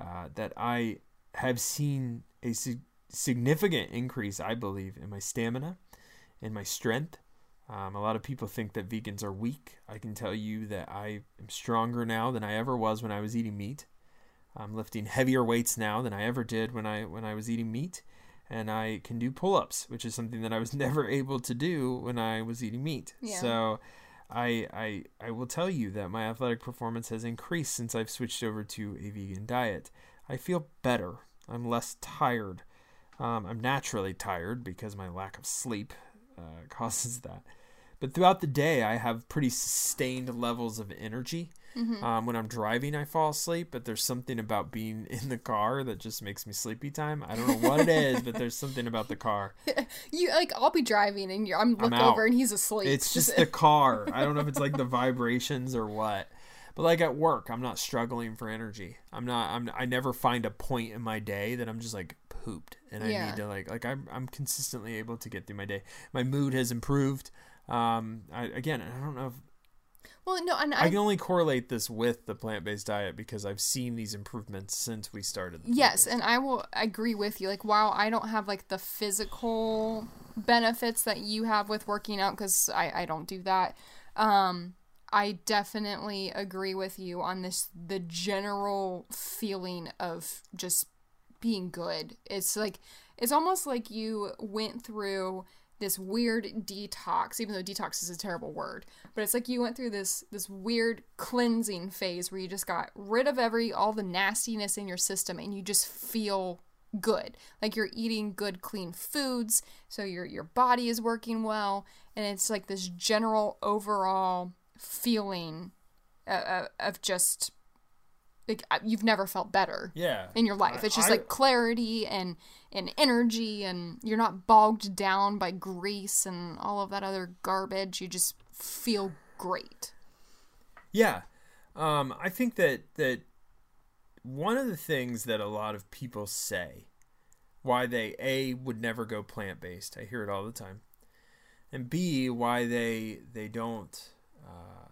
uh, that I have seen a sig- significant increase, I believe, in my stamina, in my strength, um, a lot of people think that vegans are weak. I can tell you that I am stronger now than I ever was when I was eating meat. I'm lifting heavier weights now than I ever did when I when I was eating meat, and I can do pull-ups, which is something that I was never able to do when I was eating meat. Yeah. So, I I I will tell you that my athletic performance has increased since I've switched over to a vegan diet. I feel better. I'm less tired. Um, I'm naturally tired because my lack of sleep uh, causes that. But throughout the day, I have pretty sustained levels of energy. Um, when I'm driving, I fall asleep, but there's something about being in the car that just makes me sleepy time. I don't know what it is, but there's something about the car. You like I'll be driving and you're, I'm look out. over and he's asleep. It's just the car. I don't know if it's like the vibrations or what. But like at work, I'm not struggling for energy. I'm not. I'm. I never find a point in my day that I'm just like pooped, and I Yeah. need to like like I'm. I'm consistently able to get through my day. My mood has improved. Um. I again. I don't know if well, no, and I I, can only correlate this with the plant based diet because I've seen these improvements since we started. the yes, and I will agree with you. Like, while I don't have like the physical benefits that you have with working out, because I I don't do that. Um, I definitely agree with you on this. The general feeling of just being good. It's like it's almost like you went through this weird detox even though detox is a terrible word but it's like you went through this this weird cleansing phase where you just got rid of every all the nastiness in your system and you just feel good like you're eating good clean foods so your your body is working well and it's like this general overall feeling uh, uh, of just like uh, you've never felt better yeah. in your life. It's just I- like clarity and and energy, and you're not bogged down by grease and all of that other garbage. You just feel great. Yeah. Um, I think that that one of the things that a lot of people say why they a would never go plant based. I hear it all the time. And B why they they don't uh,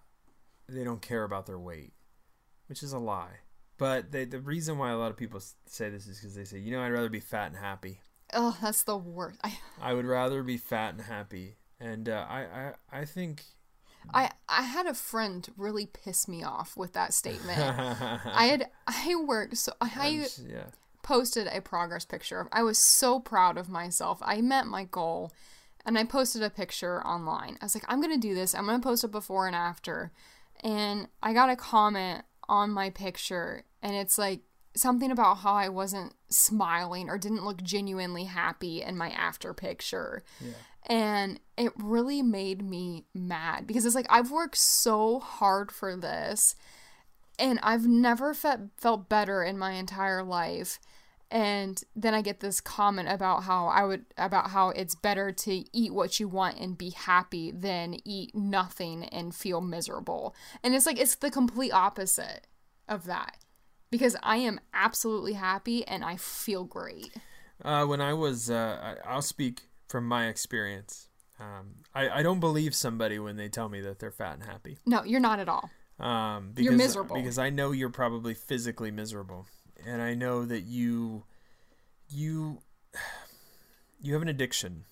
they don't care about their weight, which is a lie. But they, the reason why a lot of people say this is because they say, you know, I'd rather be fat and happy. Oh, that's the worst. I, I would rather be fat and happy. And uh, I, I, I think. I, I had a friend really piss me off with that statement. I had I worked so I yeah. posted a progress picture. I was so proud of myself. I met my goal and I posted a picture online. I was like, I'm going to do this. I'm going to post a before and after. And I got a comment on my picture and it's like something about how I wasn't smiling or didn't look genuinely happy in my after picture. Yeah. And it really made me mad because it's like I've worked so hard for this and I've never felt felt better in my entire life. And then I get this comment about how I would about how it's better to eat what you want and be happy than eat nothing and feel miserable. And it's like it's the complete opposite of that. Because I am absolutely happy and I feel great. Uh, when I was, uh, I'll speak from my experience. Um, I, I don't believe somebody when they tell me that they're fat and happy. No, you're not at all. Um, because, You're miserable. because I know you're probably physically miserable, and I know that you, you, you have an addiction.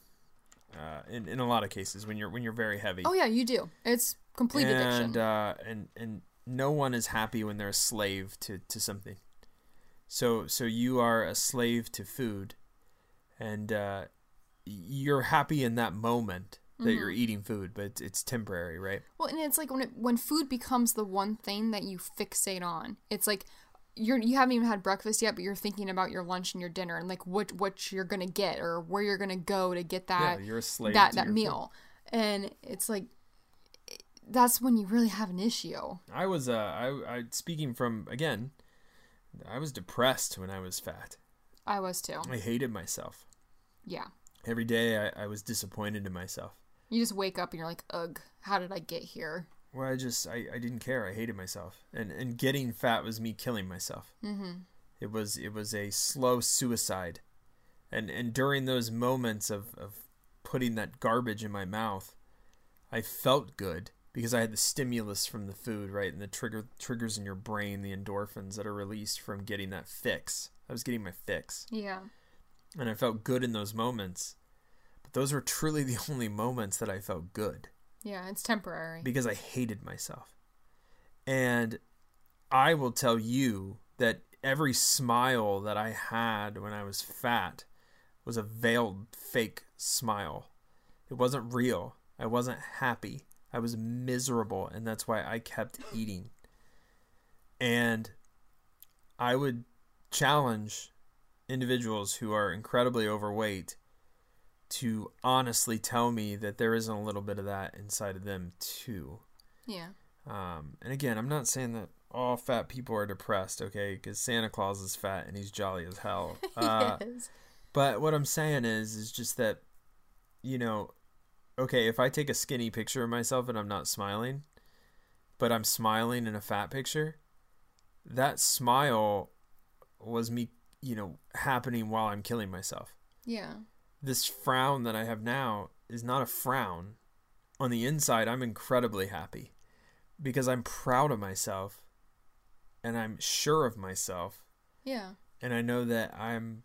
Uh, in, in a lot of cases, when you're when you're very heavy, Oh yeah, you do. It's complete and addiction. uh, and and no one is happy when they're a slave to, to something. So so you are a slave to food, and uh, you're happy in that moment that Mm-hmm. you're eating food, but it's, it's temporary, right? Well, and it's like when it, when food becomes the one thing that you fixate on. It's like you're you haven't even had breakfast yet, but you're thinking about your lunch and your dinner and like what what you're gonna get or where you're gonna go to get that yeah, you're a slave. that that meal. And it's like that's when you really have an issue. I was uh, I, I speaking from again. I was depressed when I was fat. I was too. I hated myself. Yeah. Every day I, I was disappointed in myself. You just wake up and you're like, ugh, how did I get here? Well, I just I, I didn't care. I hated myself, and and getting fat was me killing myself. Mm-hmm. It was it was a slow suicide, and and during those moments of of putting that garbage in my mouth, I felt good because I had the stimulus from the food, right, and the trigger triggers in your brain, the endorphins that are released from getting that fix. I was getting my fix, Yeah. and I felt good in those moments. But those were truly the only moments that I felt good Yeah, it's temporary. because I hated myself. And I will tell you that every smile that I had when I was fat was a veiled fake smile. It wasn't real. I wasn't happy. I was miserable, and that's why I kept eating. And I would challenge individuals who are incredibly overweight to honestly tell me that there isn't a little bit of that inside of them too. yeah. Um, and again, I'm not saying that all fat people are depressed, okay? Because Santa Claus is fat and he's jolly as hell. Uh, yes. But what I'm saying is, is just that, you know, okay, if I take a skinny picture of myself and I'm not smiling, but I'm smiling in a fat picture, that smile was me, you know, happening while I'm killing myself Yeah. This frown that I have now is not a frown. On the inside, I'm incredibly happy because I'm proud of myself and I'm sure of myself Yeah. and I know that I'm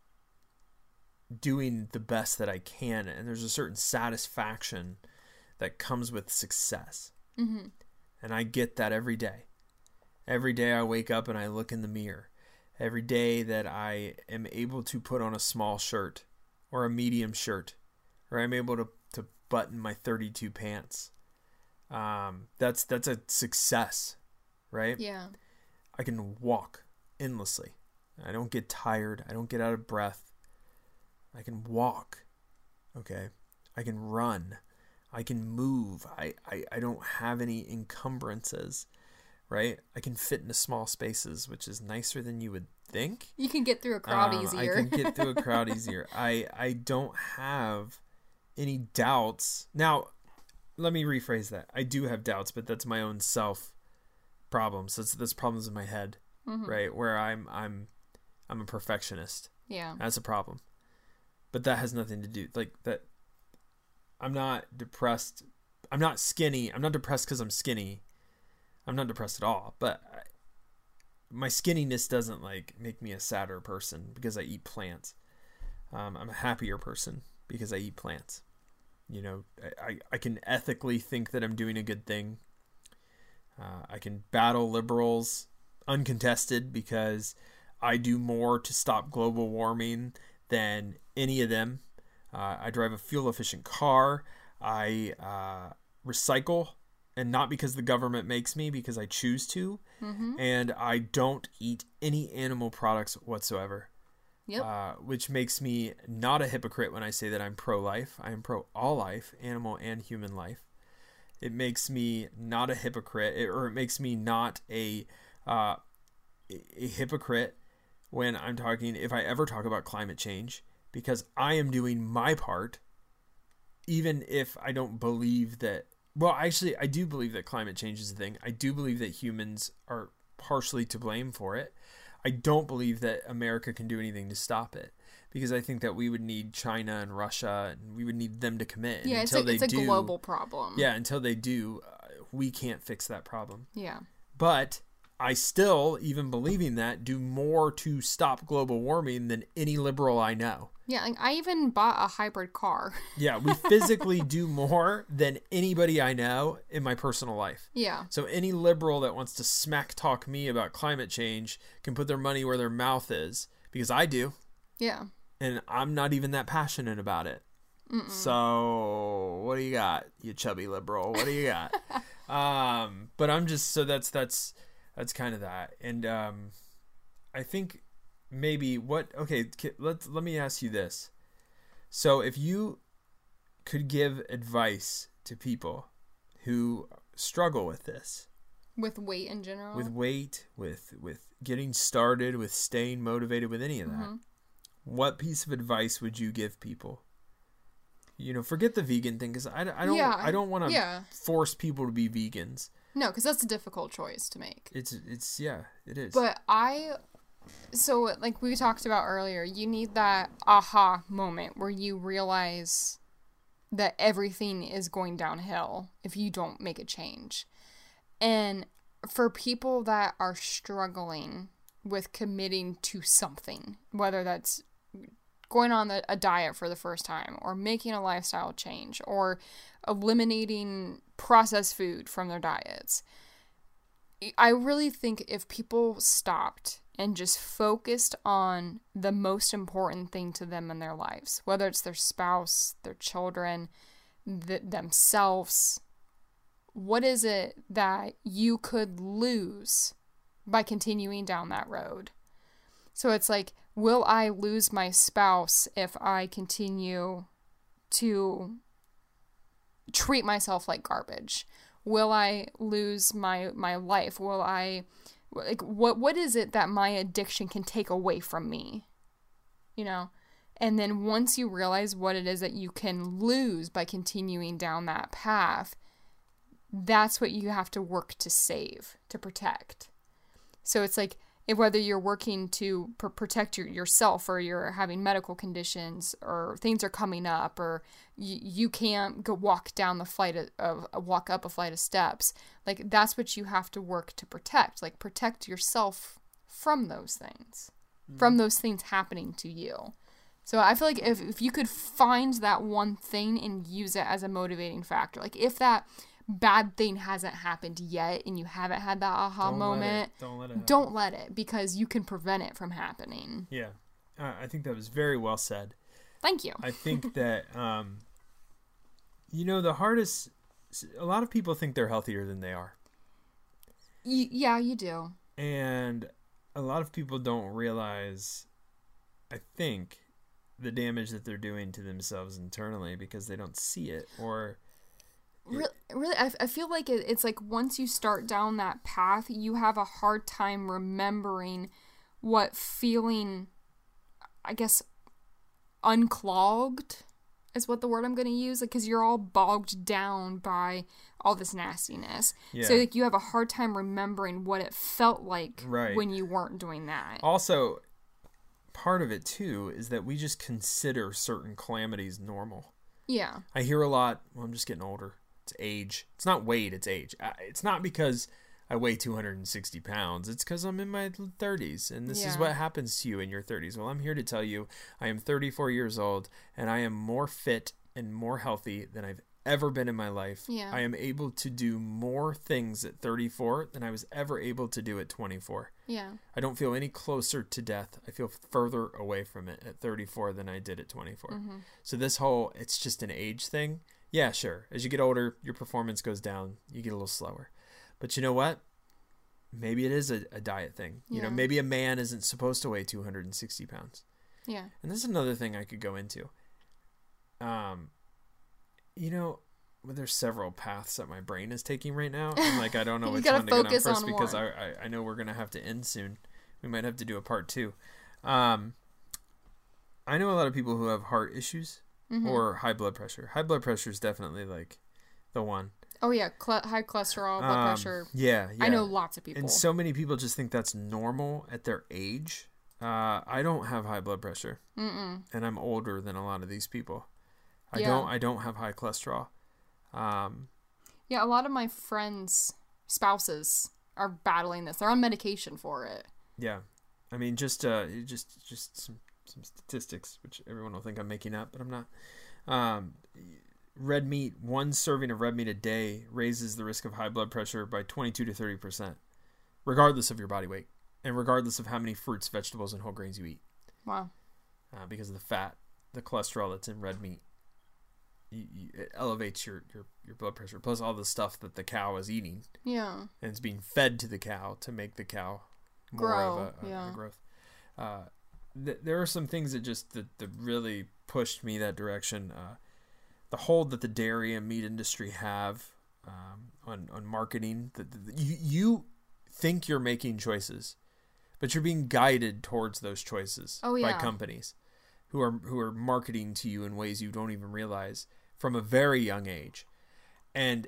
doing the best that I can and there's a certain satisfaction that comes with success. Mm-hmm. And I get that every day. Every day I wake up and I look in the mirror. Every day that I am able to put on a small shirt or a medium shirt, or I'm able to, to button my 32 pants. Um, that's that's a success, right? Yeah. I can walk endlessly. I don't get tired. I don't get out of breath. I can walk. Okay. I can run. I can move. I, I, I don't have any encumbrances, right? I can fit into small spaces, which is nicer than you would think. You can get through a crowd Um, easier. I can get through a crowd easier. I, I don't have any doubts. Now, let me rephrase that. I do have doubts, but that's my own self problems. That's that's problems in my head, Mm-hmm. right? Where I'm I'm I'm a perfectionist. yeah. That's a problem. But that has nothing to do like that. I'm not depressed. I'm not skinny. I'm not depressed because I'm skinny. I'm not depressed at all. But I, my skinniness doesn't like make me a sadder person because I eat plants. Um, I'm a happier person because I eat plants. You know, I, I, can ethically think that I'm doing a good thing. Uh, I can battle liberals uncontested because I do more to stop global warming than any of them. Uh, I drive a fuel efficient car. I uh, recycle, and not because the government makes me, because I choose to. Mm-hmm. And I don't eat any animal products whatsoever. Yep. Uh, which makes me not a hypocrite when I say that I'm pro life. I am pro all life, animal and human life. It makes me not a hypocrite, it, or it makes me not a uh, a hypocrite when I'm talking, if I ever talk about climate change, because I am doing my part, even if I don't believe that. Well, actually, I do believe that climate change is a thing. I do believe that humans are partially to blame for it. I don't believe that America can do anything to stop it because I think that we would need China and Russia and we would need them to commit. Yeah, it's until a, it's they a do, global problem. Yeah, until they do, uh, we can't fix that problem. Yeah. But I still, even believing that, do more to stop global warming than any liberal I know. Yeah, like I even bought a hybrid car. Yeah, we physically do more than anybody I know in my personal life. yeah. So any liberal that wants to smack talk me about climate change can put their money where their mouth is because I do, Yeah. and I'm not even that passionate about it. So what do you got, you chubby liberal? What do you got? um, but I'm just so that's that's that's kind of that, and um, I think maybe what okay let let me ask you this. So if you could give advice to people who struggle with this, With weight in general. with weight, with with getting started, with staying motivated, with any of that, Mm-hmm. what piece of advice would you give people? You know, forget the vegan thing because I, I don't Yeah, I don't want to yeah. force people to be vegans. No, because that's a difficult choice to make. It's it's yeah, it is. But I, so like we talked about earlier, you need that aha moment where you realize that everything is going downhill if you don't make a change. And for people that are struggling with committing to something, whether that's going on the, a diet for the first time or making a lifestyle change or eliminating processed food from their diets. I really think if people stopped and just focused on the most important thing to them in their lives, whether it's their spouse, their children, th- themselves, what is it that you could lose by continuing down that road? So it's like, will I lose my spouse if I continue to treat myself like garbage? Will I lose my my life? Will I like what what is it that my addiction can take away from me? You know? And then once you realize what it is that you can lose by continuing down that path, that's what you have to work to save, to protect. So it's like if whether you're working to pr- protect your, yourself or you're having medical conditions or things are coming up or you, you can't go walk down the flight of, of walk up a flight of steps like that's what you have to work to protect like protect yourself from those things mm-hmm. from those things happening to you. So i feel like if, if you could find that one thing and use it as a motivating factor like if that bad thing hasn't happened yet and you haven't had that aha Don't let moment don't let it. happen. don't let it because you can prevent it from happening. Yeah, uh, I think that was very well said. Thank you. I think that um, you know the hardest. A lot of people think they're healthier than they are, Y- yeah, you do. and a lot of people don't realize. I think the damage that they're doing to themselves internally because they don't see it or Really, really I, I feel like it, it's like once you start down that path, you have a hard time remembering what feeling, I guess, unclogged is what the word I'm going to use because you're all bogged down by all this nastiness. yeah. So like you have a hard time remembering what it felt like Right. when you weren't doing that. also part of it too is that we just consider certain calamities normal. Yeah. I hear a lot. Well, I'm just getting older. It's age. It's not weight. It's age. It's not because I weigh 260 pounds. It's because I'm in my 30s, and this is what happens to you in your 30s. Well, I'm here to tell you, I am 34 years old, and I am more fit and more healthy than I've ever been in my life. Yeah. I am able to do more things at 34 than I was ever able to do at 24. Yeah. I don't feel any closer to death. I feel further away from it at 34 than I did at 24. Mm-hmm. So this whole it's just an age thing. Yeah, sure. As you get older, your performance goes down. You get a little slower. But you know what? Maybe it is a, a diet thing. You know, maybe a man isn't supposed to weigh 260 pounds. Yeah. And this is another thing I could go into. Um, you know, well, there's several paths that my brain is taking right now. I'm like, I don't know which one to get on first on because. I, I I know we're gonna have to end soon. We might have to do a part two. Um, I know a lot of people who have heart issues Mhm. or high blood pressure. High blood pressure is definitely like the one. Oh yeah, Cl- high cholesterol, blood Um, pressure. Yeah, yeah. I know lots of people. And so many people just think that's normal at their age. Uh, I don't have high blood pressure, Mm-mm. and I'm older than a lot of these people. I Yeah. don't. I don't have high cholesterol. Um, Yeah, a lot of my friends' spouses are battling this. They're on medication for it. yeah, I mean, just uh, just just some some statistics, which everyone will think I'm making up, but I'm not. Um, red meat, one serving of red meat a day raises the risk of high blood pressure by 22 to 30 percent, regardless of your body weight and regardless of how many fruits, vegetables, and whole grains you eat. Wow. uh, because of the fat, the cholesterol that's in red meat. You, you, it elevates your, your, your blood pressure, plus all the stuff that the cow is eating, Yeah. and it's being fed to the cow to make the cow more Grow, of a, a, yeah. a growth. Uh, th- there are some things that just that, that really pushed me that direction. Uh, the hold that the dairy and meat industry have um, on on marketing, that you you think you're making choices, but you're being guided towards those choices Oh, by companies who are who are marketing to you in ways you don't even realize from a very young age. And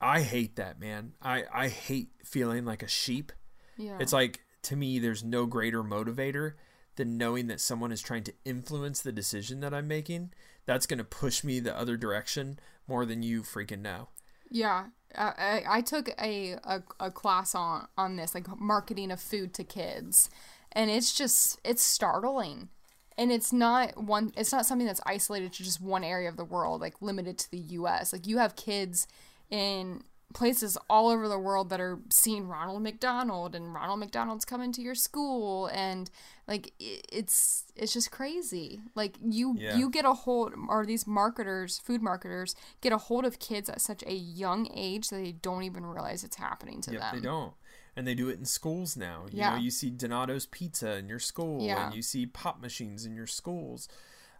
I hate that, man. I, I hate feeling like a sheep. Yeah. It's like to me there's no greater motivator than knowing that someone is trying to influence the decision that I'm making. That's going to push me the other direction more than you freaking know. Yeah, I, I, took a, a, a class on on this, like marketing of food to kids, and it's just it's startling, and it's not one. It's not something that's isolated to just one area of the world, like limited to the U.S. Like you have kids in places all over the world that are seeing Ronald McDonald, and Ronald McDonald's coming to your school, and like it's it's just crazy. Like you Yeah. you get a hold, or these marketers, food marketers, get a hold of kids at such a young age that they don't even realize it's happening to Yep, them. they don't. And they do it in schools now. You Yeah. know, you see Donato's Pizza in your school Yeah. and you see pop machines in your schools.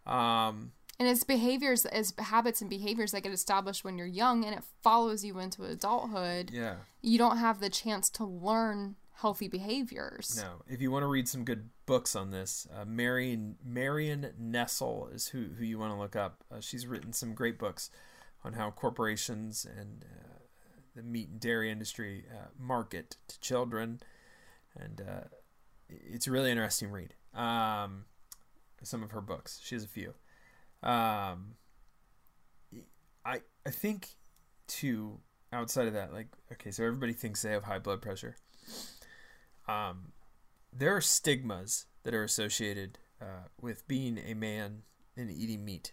Um, And it's behaviors, it's habits and behaviors that get established when you're young, and it follows you into adulthood. yeah. You don't have the chance to learn healthy behaviors. No. If you want to read some good books on this, uh, Marion Marion Nestle is who, who you want to look up. Uh, she's written some great books on how corporations and uh, the meat and dairy industry uh, market to children, and uh, it's a really interesting read. Um, some of her books, she has a few. Um, I I think too outside of that, like okay, so everybody thinks they have high blood pressure. Um, there are stigmas that are associated uh, with being a man and eating meat.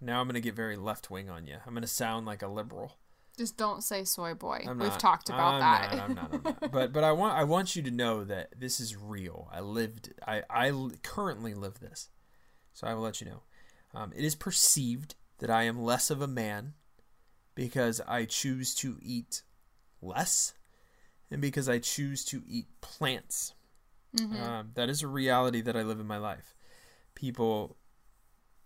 Now I'm going to get very left wing on you. I'm going to sound like a liberal. Just don't say soy boy. We've talked about I'm that. Not, I'm not. I'm not. But but I want I want you to know that this is real. I lived. I I currently live this, so I will let you know. Um, it is perceived that I am less of a man because I choose to eat less, and because I choose to eat plants. Um, that is a reality that I live in my life. People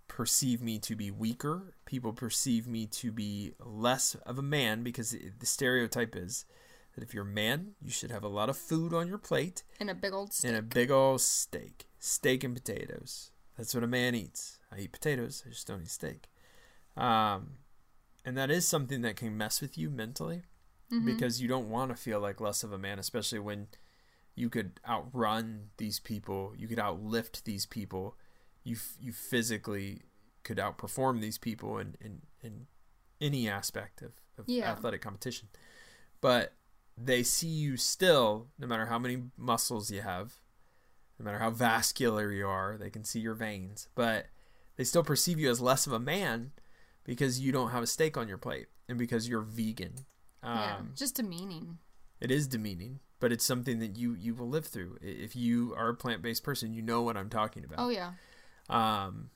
perceive me to be weaker. People perceive me to be less of a man because the stereotype is that if you're a man, you should have a lot of food on your plate and a big old stick. and a big old steak. Steak and potatoes. That's what a man eats. I eat potatoes, I just don't eat steak. Um, and that is something that can mess with you mentally because you don't want to feel like less of a man, especially when you could outrun these people, you could outlift these people, you f- you physically could outperform these people in and, and any aspect of, of Yeah. athletic competition. But they see you still, no matter how many muscles you have, no matter how vascular you are, they can see your veins, but they still perceive you as less of a man because you don't have a steak on your plate and because you're vegan. Um, yeah, just demeaning. It is demeaning, but it's something that you you will live through. If you are a plant based person, you know what I'm talking about. Oh yeah. Um,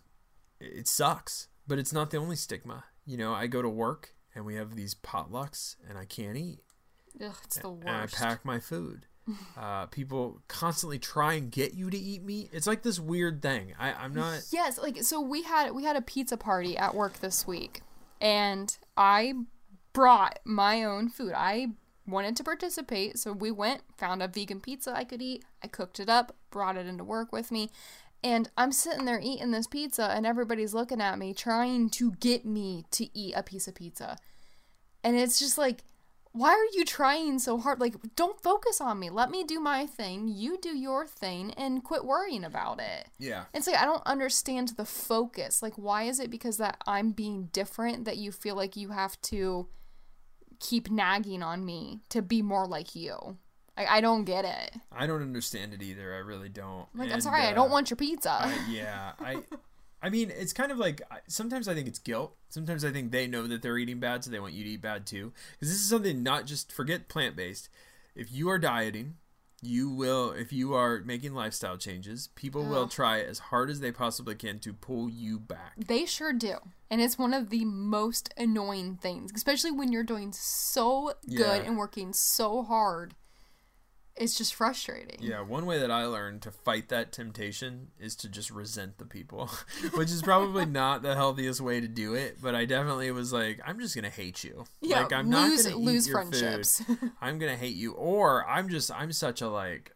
it sucks, but it's not the only stigma. You know, I go to work and we have these potlucks and I can't eat, Ugh, it's the and I pack my food. Uh, people constantly try and get you to eat meat. It's like this weird thing. I, I'm not. Yes, like so we had we had a pizza party at work this week and I brought my own food. I wanted to participate, so we went, found a vegan pizza I could eat. I cooked it up, brought it into work with me. And I'm sitting there eating this pizza and everybody's looking at me trying to get me to eat a piece of pizza. And it's just like why are you trying so hard? Like, don't focus on me. Let me do my thing. You do your thing and quit worrying about it. Yeah. It's like I don't understand the focus. Like why is it because that I'm being different that you feel like you have to keep nagging on me to be more like you? Like I don't get it. I don't understand it either. I really don't. Like I'm And, sorry, I uh, don't want your pizza. I, yeah, I, I mean, it's kind of like sometimes I think it's guilt. Sometimes I think they know that they're eating bad, so they want you to eat bad too. Because this is something not just forget plant based. If you are dieting, you will. If you are making lifestyle changes, people will try as hard as they possibly can to pull you back. They sure do. And it's one of the most annoying things, especially when you're doing so good Yeah. and working so hard. It's just frustrating. Yeah, one way that I learned to fight that temptation is to just resent the people, which is probably not the healthiest way to do it. But I definitely was like, I'm just gonna hate you. Yeah, like I'm lose not gonna lose friendships. I'm gonna hate you, or I'm just I'm such a like,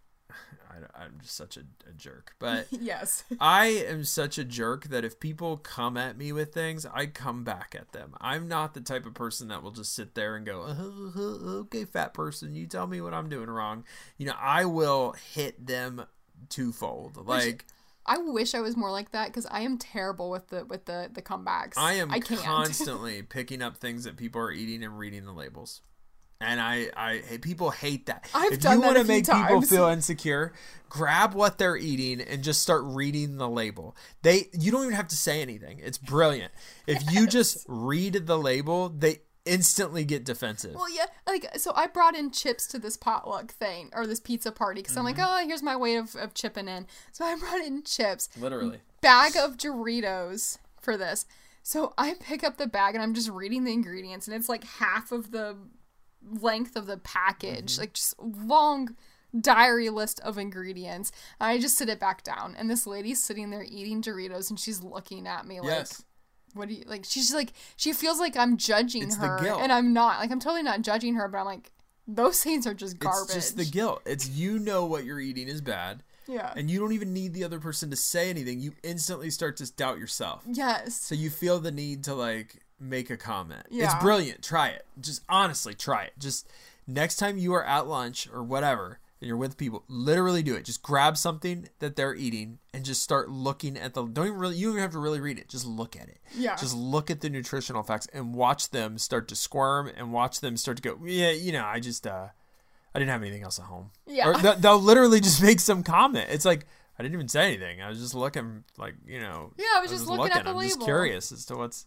I, I'm just such a, a jerk. But yes. I am such a jerk that if people come at me with things, I come back at them. I'm not the type of person that will just sit there and go, "Uh, uh, "Okay, fat person, you tell me what I'm doing wrong." You know, I will hit them twofold. Like I wish I was more like that because I am terrible with the with the the comebacks. I am I constantly picking up things that people are eating and reading the labels. And I, I, hey, people hate that. I've if done you a few make people feel insecure, grab what they're eating and just start reading the label. They, you don't even have to say anything. It's brilliant. If you just read the label, they instantly get defensive. Well, yeah, like so I brought in chips to this potluck thing or this pizza party because I'm like, Mm-hmm. oh, here's my way of, of chipping in. So I brought in chips, Literally. bag of Doritos for this. So I pick up the bag and I'm just reading the ingredients and it's like half of the length of the package, Mm-hmm. like just long diary list of ingredients. And I just sit it back down and this lady's sitting there eating Doritos and she's looking at me like Yes. what do you like she's like she feels like i'm judging It's her and i'm not like i'm totally not judging her but i'm like those things are just garbage It's just the guilt. It's you know what you're eating is bad, yeah and you don't even need the other person to say anything. You instantly start to doubt yourself. yes So you feel the need to like make a comment. It's brilliant. Try it. Just honestly try it. Just next time you are at lunch or whatever and you're with people, literally do it. Just grab something that they're eating and just start looking at the don't even really you don't even have to really read it. Just look at it. Yeah. Just look at the nutritional facts and watch them start to squirm and watch them start to go, Yeah, you know, I just uh I didn't have anything else at home. Yeah. Or they'll, they'll literally just make some comment. It's like I didn't even say anything. I was just looking like, you know, Yeah, I was just looking at the I'm just curious as to what's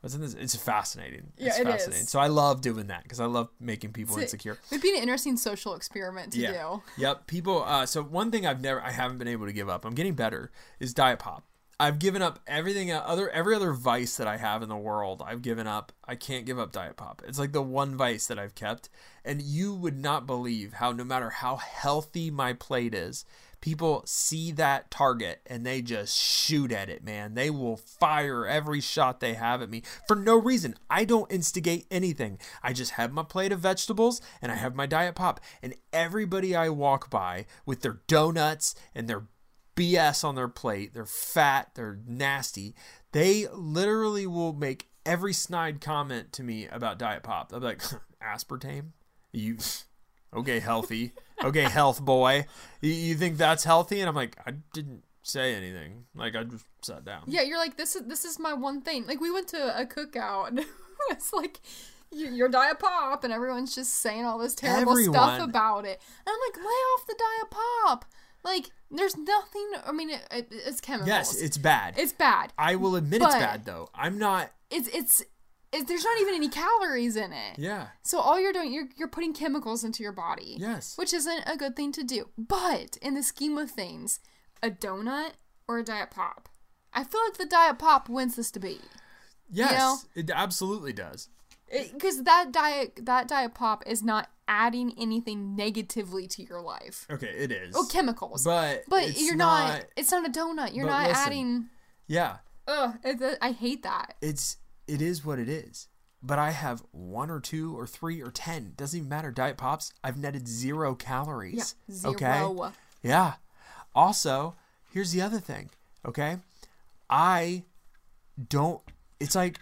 what's in this. It's fascinating. Yeah, it's it fascinating. is. So I love doing that because I love making people So- insecure. it'd be an interesting social experiment to Yeah. do Yep. People. Uh, so one thing I've never, I haven't been able to give up. I'm getting better. Is diet pop. I've given up everything uh, other every other vice that I have in the world. I've given up. I can't give up diet pop. It's like the one vice that I've kept. And you would not believe how no matter how healthy my plate is, people see that target and they just shoot at it, man. They will fire every shot they have at me for no reason. I don't instigate anything. I just have my plate of vegetables and I have my diet pop. And everybody I walk by with their donuts and their BS on their plate, they're fat, they're nasty. They literally will make every snide comment to me about diet pop. They'll be like, aspartame? You okay, healthy. Okay, health boy. You, you think that's healthy? And I'm like, I didn't say anything. Like I just sat down. yeah you're like this is this is my one thing like we went to a cookout it's like your diet pop, and everyone's just saying all this terrible stuff about it. And I'm like, lay off the diet pop. Like, there's nothing. I mean, it, it, it's chemicals. Yes, it's bad. it's bad. I will admit it's bad though. I'm not. It's it's. It, there's not even any calories in it. Yeah. So all you're doing, you're you're putting chemicals into your body. Yes. Which isn't a good thing to do. But in the scheme of things, a donut or a diet pop, I feel like the diet pop wins this debate. Yes. know? It absolutely does. Because that diet that diet pop is not adding anything negatively to your life. Okay, it is. Oh, chemicals. But But you're not, It's not a donut. You're not listen. adding. Yeah. Ugh. I hate that. It's it is what it is. But I have one or two or three or ten. Doesn't even matter. Diet pops. I've netted zero calories. Yeah. Zero. Okay. Yeah. Also, here's the other thing. Okay. I don't. It's like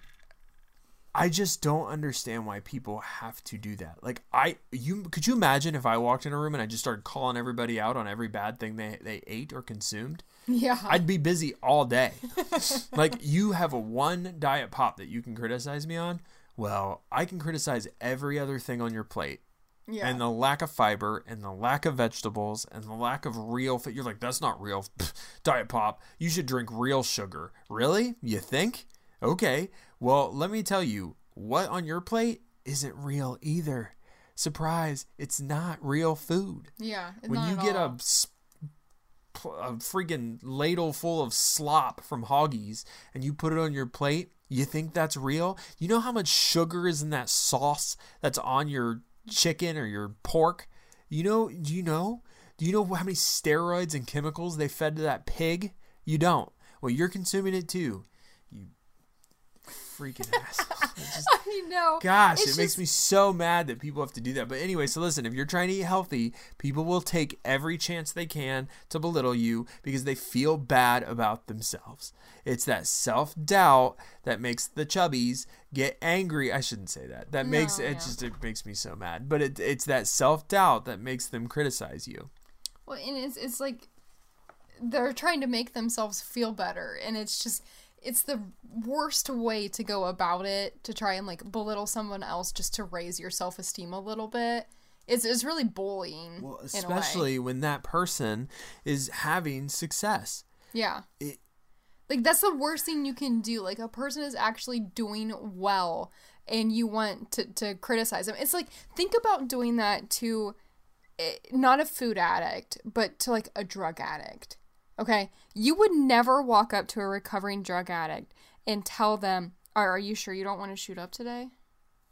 I just don't understand why people have to do that. Like I, you could you imagine if I walked in a room and I just started calling everybody out on every bad thing they they ate or consumed? Yeah. I'd be busy all day. like you have a one diet pop that you can criticize me on. Well, I can criticize every other thing on your plate. yeah. And the lack of fiber and the lack of vegetables and the lack of real fit. You're like, that's not real. Pfft, diet pop. You should drink real sugar. Really? You think? Okay. Well, let me tell you, what on your plate isn't real either. Surprise, it's not real food yeah. when you get a, all. pl- a freaking ladle full of slop from Hoggies and you put it on your plate, you think that's real? You know how much sugar is in that sauce that's on your chicken or your pork? You know, do you know? Do you know how many steroids and chemicals they fed to that pig? You don't. Well, you're consuming it too. Freaking. It's just- I know. Gosh, it makes me so mad that people have to do that. But anyway, so listen, if you're trying to eat healthy, people will take every chance they can to belittle you because they feel bad about themselves. It's that self doubt that makes the chubbies get angry. I shouldn't say that. That makes it yeah. just it makes me so mad. But it, it's that self doubt that makes them criticize you. Well, and it's it's like they're trying to make themselves feel better, and it's just it's the worst way to go about it to try and like belittle someone else just to raise your self esteem a little bit. It's it's really bullying. Well, in a way. especially when that person is having success. yeah. It- like that's the worst thing you can do. Like a person is actually doing well, and you want to to criticize them. It's like think about doing that to eh, not a food addict, but to like a drug addict. Okay? You would never walk up to a recovering drug addict and tell them, "Are, are you sure you don't want to shoot up today?"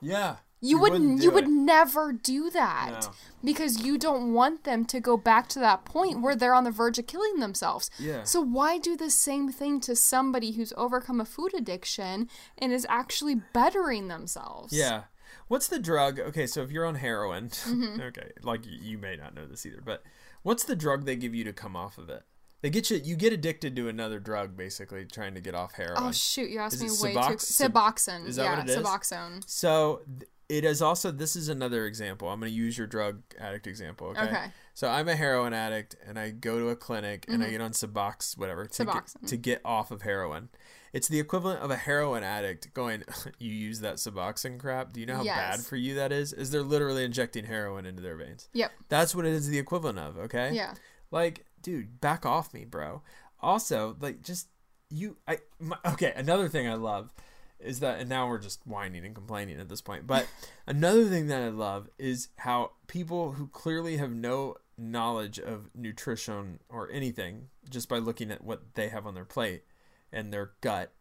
Yeah. You, would you would never do that No. because you don't want them to go back to that point where they're on the verge of killing themselves. Yeah. So why do the same thing to somebody who's overcome a food addiction and is actually bettering themselves? Yeah. What's the drug? Okay, so if you're on heroin, Mm-hmm. okay, like you, you may not know this either, but what's the drug they give you to come off of it? They get you. You get addicted to another drug, basically, trying to get off heroin. Oh shoot! You asked me way Subox- too. Suboxone. is that yeah, what it is? Suboxone. So it is also. This is another example. I'm going to use your drug addict example. Okay. Okay. So I'm a heroin addict, and I go to a clinic, and I get on Subox, whatever, to get, Mm-hmm. To get off of heroin. It's the equivalent of a heroin addict going, "You use that Suboxone crap? Do you know how Yes. bad for you that is? Is they're literally injecting heroin into their veins? Yep. That's what it is the equivalent of. Okay. Yeah. Like, dude, back off me, bro. Also, like, just you. I my, okay. Another thing I love is that, and now we're just whining and complaining at this point. But another thing that I love is how people who clearly have no knowledge of nutrition or anything, just by looking at what they have on their plate and their gut,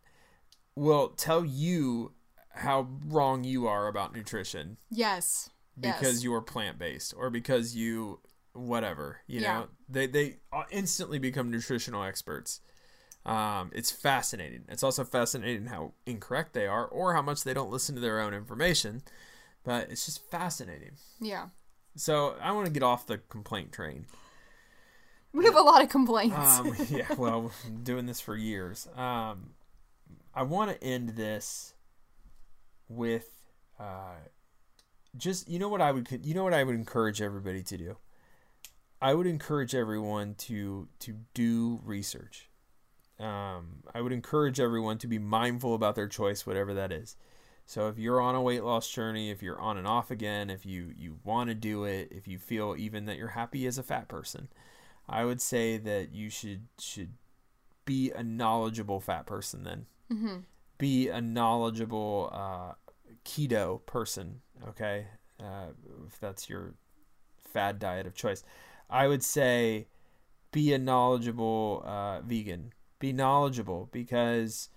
will tell you how wrong you are about nutrition Yes. because yes. you are plant based or because you whatever you Yeah. know? They they instantly become nutritional experts. Um, it's fascinating. It's also fascinating how incorrect they are or how much they don't listen to their own information but it's just fascinating. Yeah. so i want to get off the complaint train. We have a lot of complaints. um, yeah well doing this for years. Um, i want to end this with uh, just you know what i would you know what i would encourage everybody to do i would encourage everyone to to do research um, i would encourage everyone to be mindful about their choice whatever that is So if you're on a weight loss journey, if you're on and off again, if you you want to do it, if you feel even that you're happy as a fat person, I would say that you should should be a knowledgeable fat person then. Mm-hmm. Be a knowledgeable uh, keto person, okay? Uh, if that's your fad diet of choice. I would say be a knowledgeable uh, vegan. Be knowledgeable because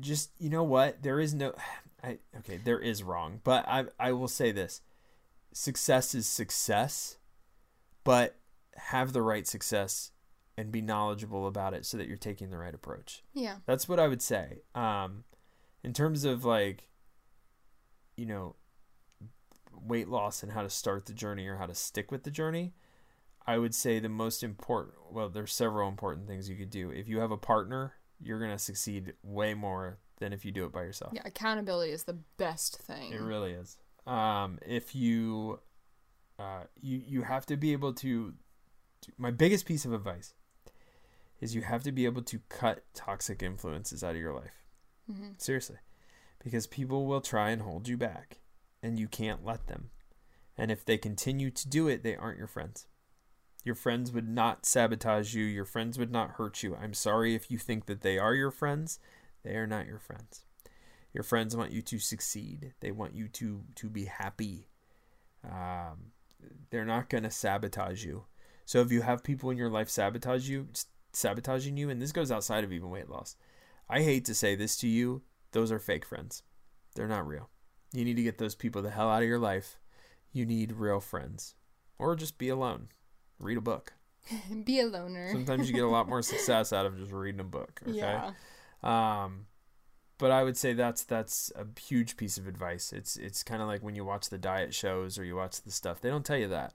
just you know what there is no I okay there is wrong but I I will say this success is success but have the right success and be knowledgeable about it so that you're taking the right approach Yeah. that's what I would say um in terms of like you know weight loss and how to start the journey or how to stick with the journey I would say the most important well there's several important things you could do if you have a partner you're going to succeed way more than if you do it by yourself. Yeah. Accountability is the best thing. It really is. Um, if you, uh, you you have to be able to, to. My biggest piece of advice is you have to be able to cut toxic influences out of your life. hmm Seriously, because people will try and hold you back, and you can't let them. And if they continue to do it, they aren't your friends. Your friends would not sabotage you. Your friends would not hurt you. I'm sorry if you think that they are your friends. They are not your friends. Your friends want you to succeed. They want you to to be happy. Um, they're not going to sabotage you. So if you have people in your life sabotage you, sabotaging you, and this goes outside of even weight loss, I hate to say this to you, those are fake friends. They're not real. You need to get those people the hell out of your life. You need real friends, or just be alone. Read a book. Be a loner. Sometimes you get a lot more success out of just reading a book. Okay. Yeah. Um, but I would say that's that's a huge piece of advice. It's it's kind of like when you watch the diet shows or you watch the stuff. They don't tell you that,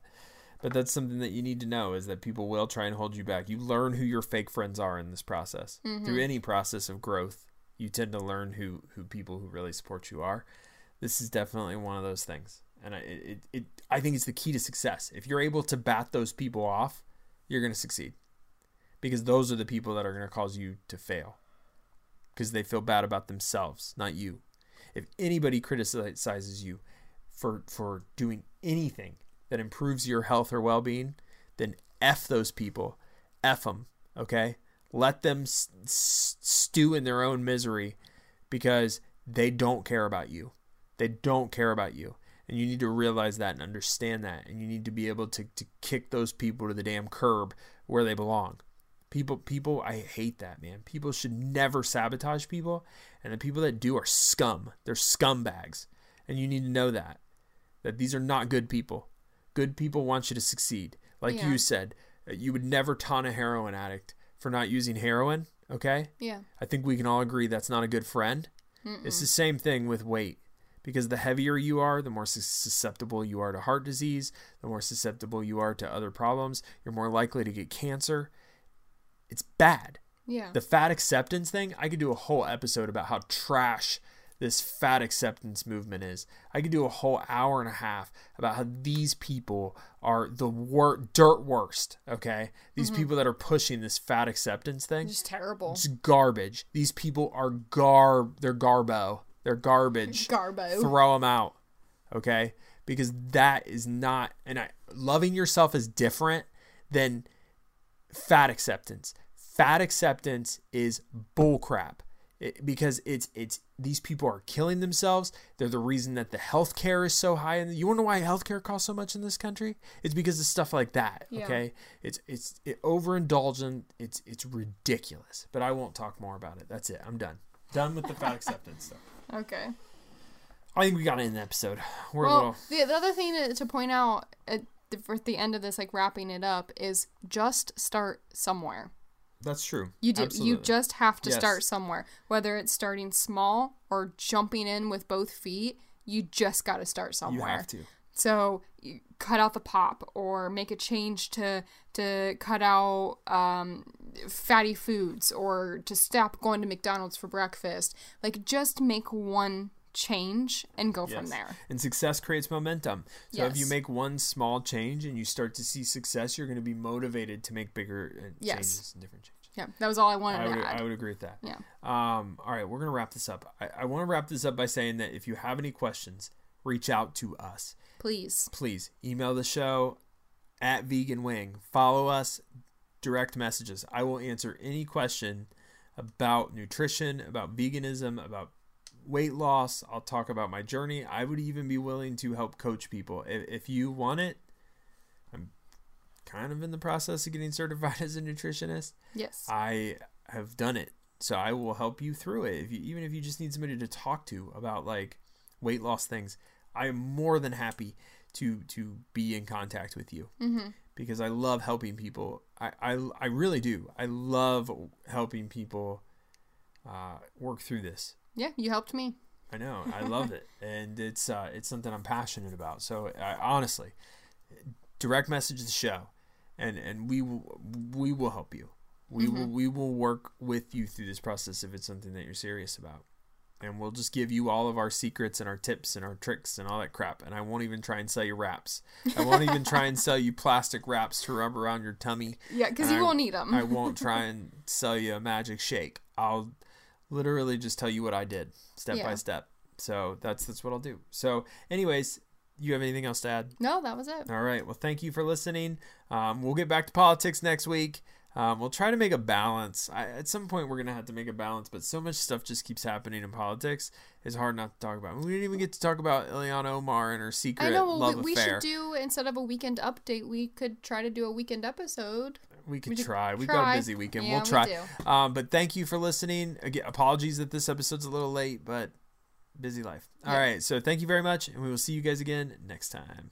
but that's something that you need to know is that people will try and hold you back. You learn who your fake friends are in this process through any process of growth. You tend to learn who who people who really support you are. This is definitely one of those things, and I it, it, I think it's the key to success. If you're able to bat those people off, you're going to succeed because those are the people that are going to cause you to fail because they feel bad about themselves, not you. If anybody criticizes you for for doing anything that improves your health or well-being, then f those people, f them, okay? Let them s- s- stew in their own misery because they don't care about you. They don't care about you. And you need to realize that and understand that. And you need to be able to, to kick those people to the damn curb where they belong. People, people, I hate that, man. People should never sabotage people, and the people that do are scum. They're scumbags, and you need to know that. That these are not good people. Good people want you to succeed. Like Yeah. you said, uh, you would never taunt a heroin addict for not using heroin. Okay, Yeah. I think we can all agree that's not a good friend. It's the same thing with weight. Because the heavier you are, the more susceptible you are to heart disease, the more susceptible you are to other problems, you're more likely to get cancer. It's bad. Yeah. The fat acceptance thing, I could do a whole episode about how trash this fat acceptance movement is. I could do a whole hour and a half about how these people are the wor- dirt worst, okay? These mm-hmm. people that are pushing this fat acceptance thing. Just terrible. It's garbage. These people are garb. They're garbo. They're garbage. Garbo. Throw them out. Okay? Because that is not. And I, loving yourself is different than fat acceptance. Fat acceptance is bullcrap. It, because it's it's these people are killing themselves. They're the reason that the healthcare is so high. And you want to know why healthcare costs so much in this country? It's because of stuff like that. Yeah. Okay, it's it's it, overindulgent. It's it's ridiculous. But I won't talk more about it. That's it. I'm done. Done with the fat acceptance stuff. Okay. I think we got to end the episode. We're a Well, little. the, the other thing to, to point out at the, for the end of this, like wrapping it up, is just start somewhere. That's true. You do. You just have to Yes. start somewhere. Whether it's starting small or jumping in with both feet, you just got to start somewhere. You have to. So you cut out the pop or make a change to to cut out um, fatty foods or to stop going to McDonald's for breakfast. Like just make one change and go from there. And success creates momentum. So if you make one small change and you start to see success, you're going to be motivated to make bigger uh, Yes. changes and different changes. Yeah, that was all I wanted I to would, add. I would agree with that. Yeah. Um, all right, we're gonna wrap this up. I, I want to wrap this up by saying that if you have any questions, reach out to us. Please. Please email the show at Vegan Wing. Follow us. Direct messages. I will answer any question about nutrition, about veganism, about weight loss. I'll talk about my journey. I would even be willing to help coach people if, if you want it. I'm kind of in the process of getting certified as a nutritionist. Yes. I have done it. So I will help you through it. If you, even if you just need somebody to talk to about like weight loss things, I am more than happy to to be in contact with you mm-hmm. because I love helping people. I I, I really do. I love helping people uh, work through this. Yeah, you helped me. I know. I love it, and it's uh, it's something I'm passionate about. So I, honestly, direct message the show, and and we will we will help you. We will we will work with you through this process if it's something that you're serious about, and we'll just give you all of our secrets and our tips and our tricks and all that crap. And I won't even try and sell you wraps. I won't even try and sell you plastic wraps to rub around your tummy. Yeah, because you I- won't need them. I won't try and sell you a magic shake. I'll literally just tell you what I did step by step. So that's that's what I'll do. So, anyways, you have anything else to add? no, that was it. All right. Well, thank you for listening. Um, we'll get back to politics next week. Um, we'll try to make a balance. I, at some point, we're gonna have to make a balance, but so much stuff just keeps happening in politics. It's hard not to talk about. We didn't even get to talk about Ilhan Omar and her secret I know. Well, love we, we should do instead of a weekend update, we could try to do a weekend episode. We could We try. We've got a busy weekend. Yeah, we'll we try. do. Um, but thank you for listening. Again, apologies that this episode's a little late, but busy life. All right. So thank you very much, and we will see you guys again next time.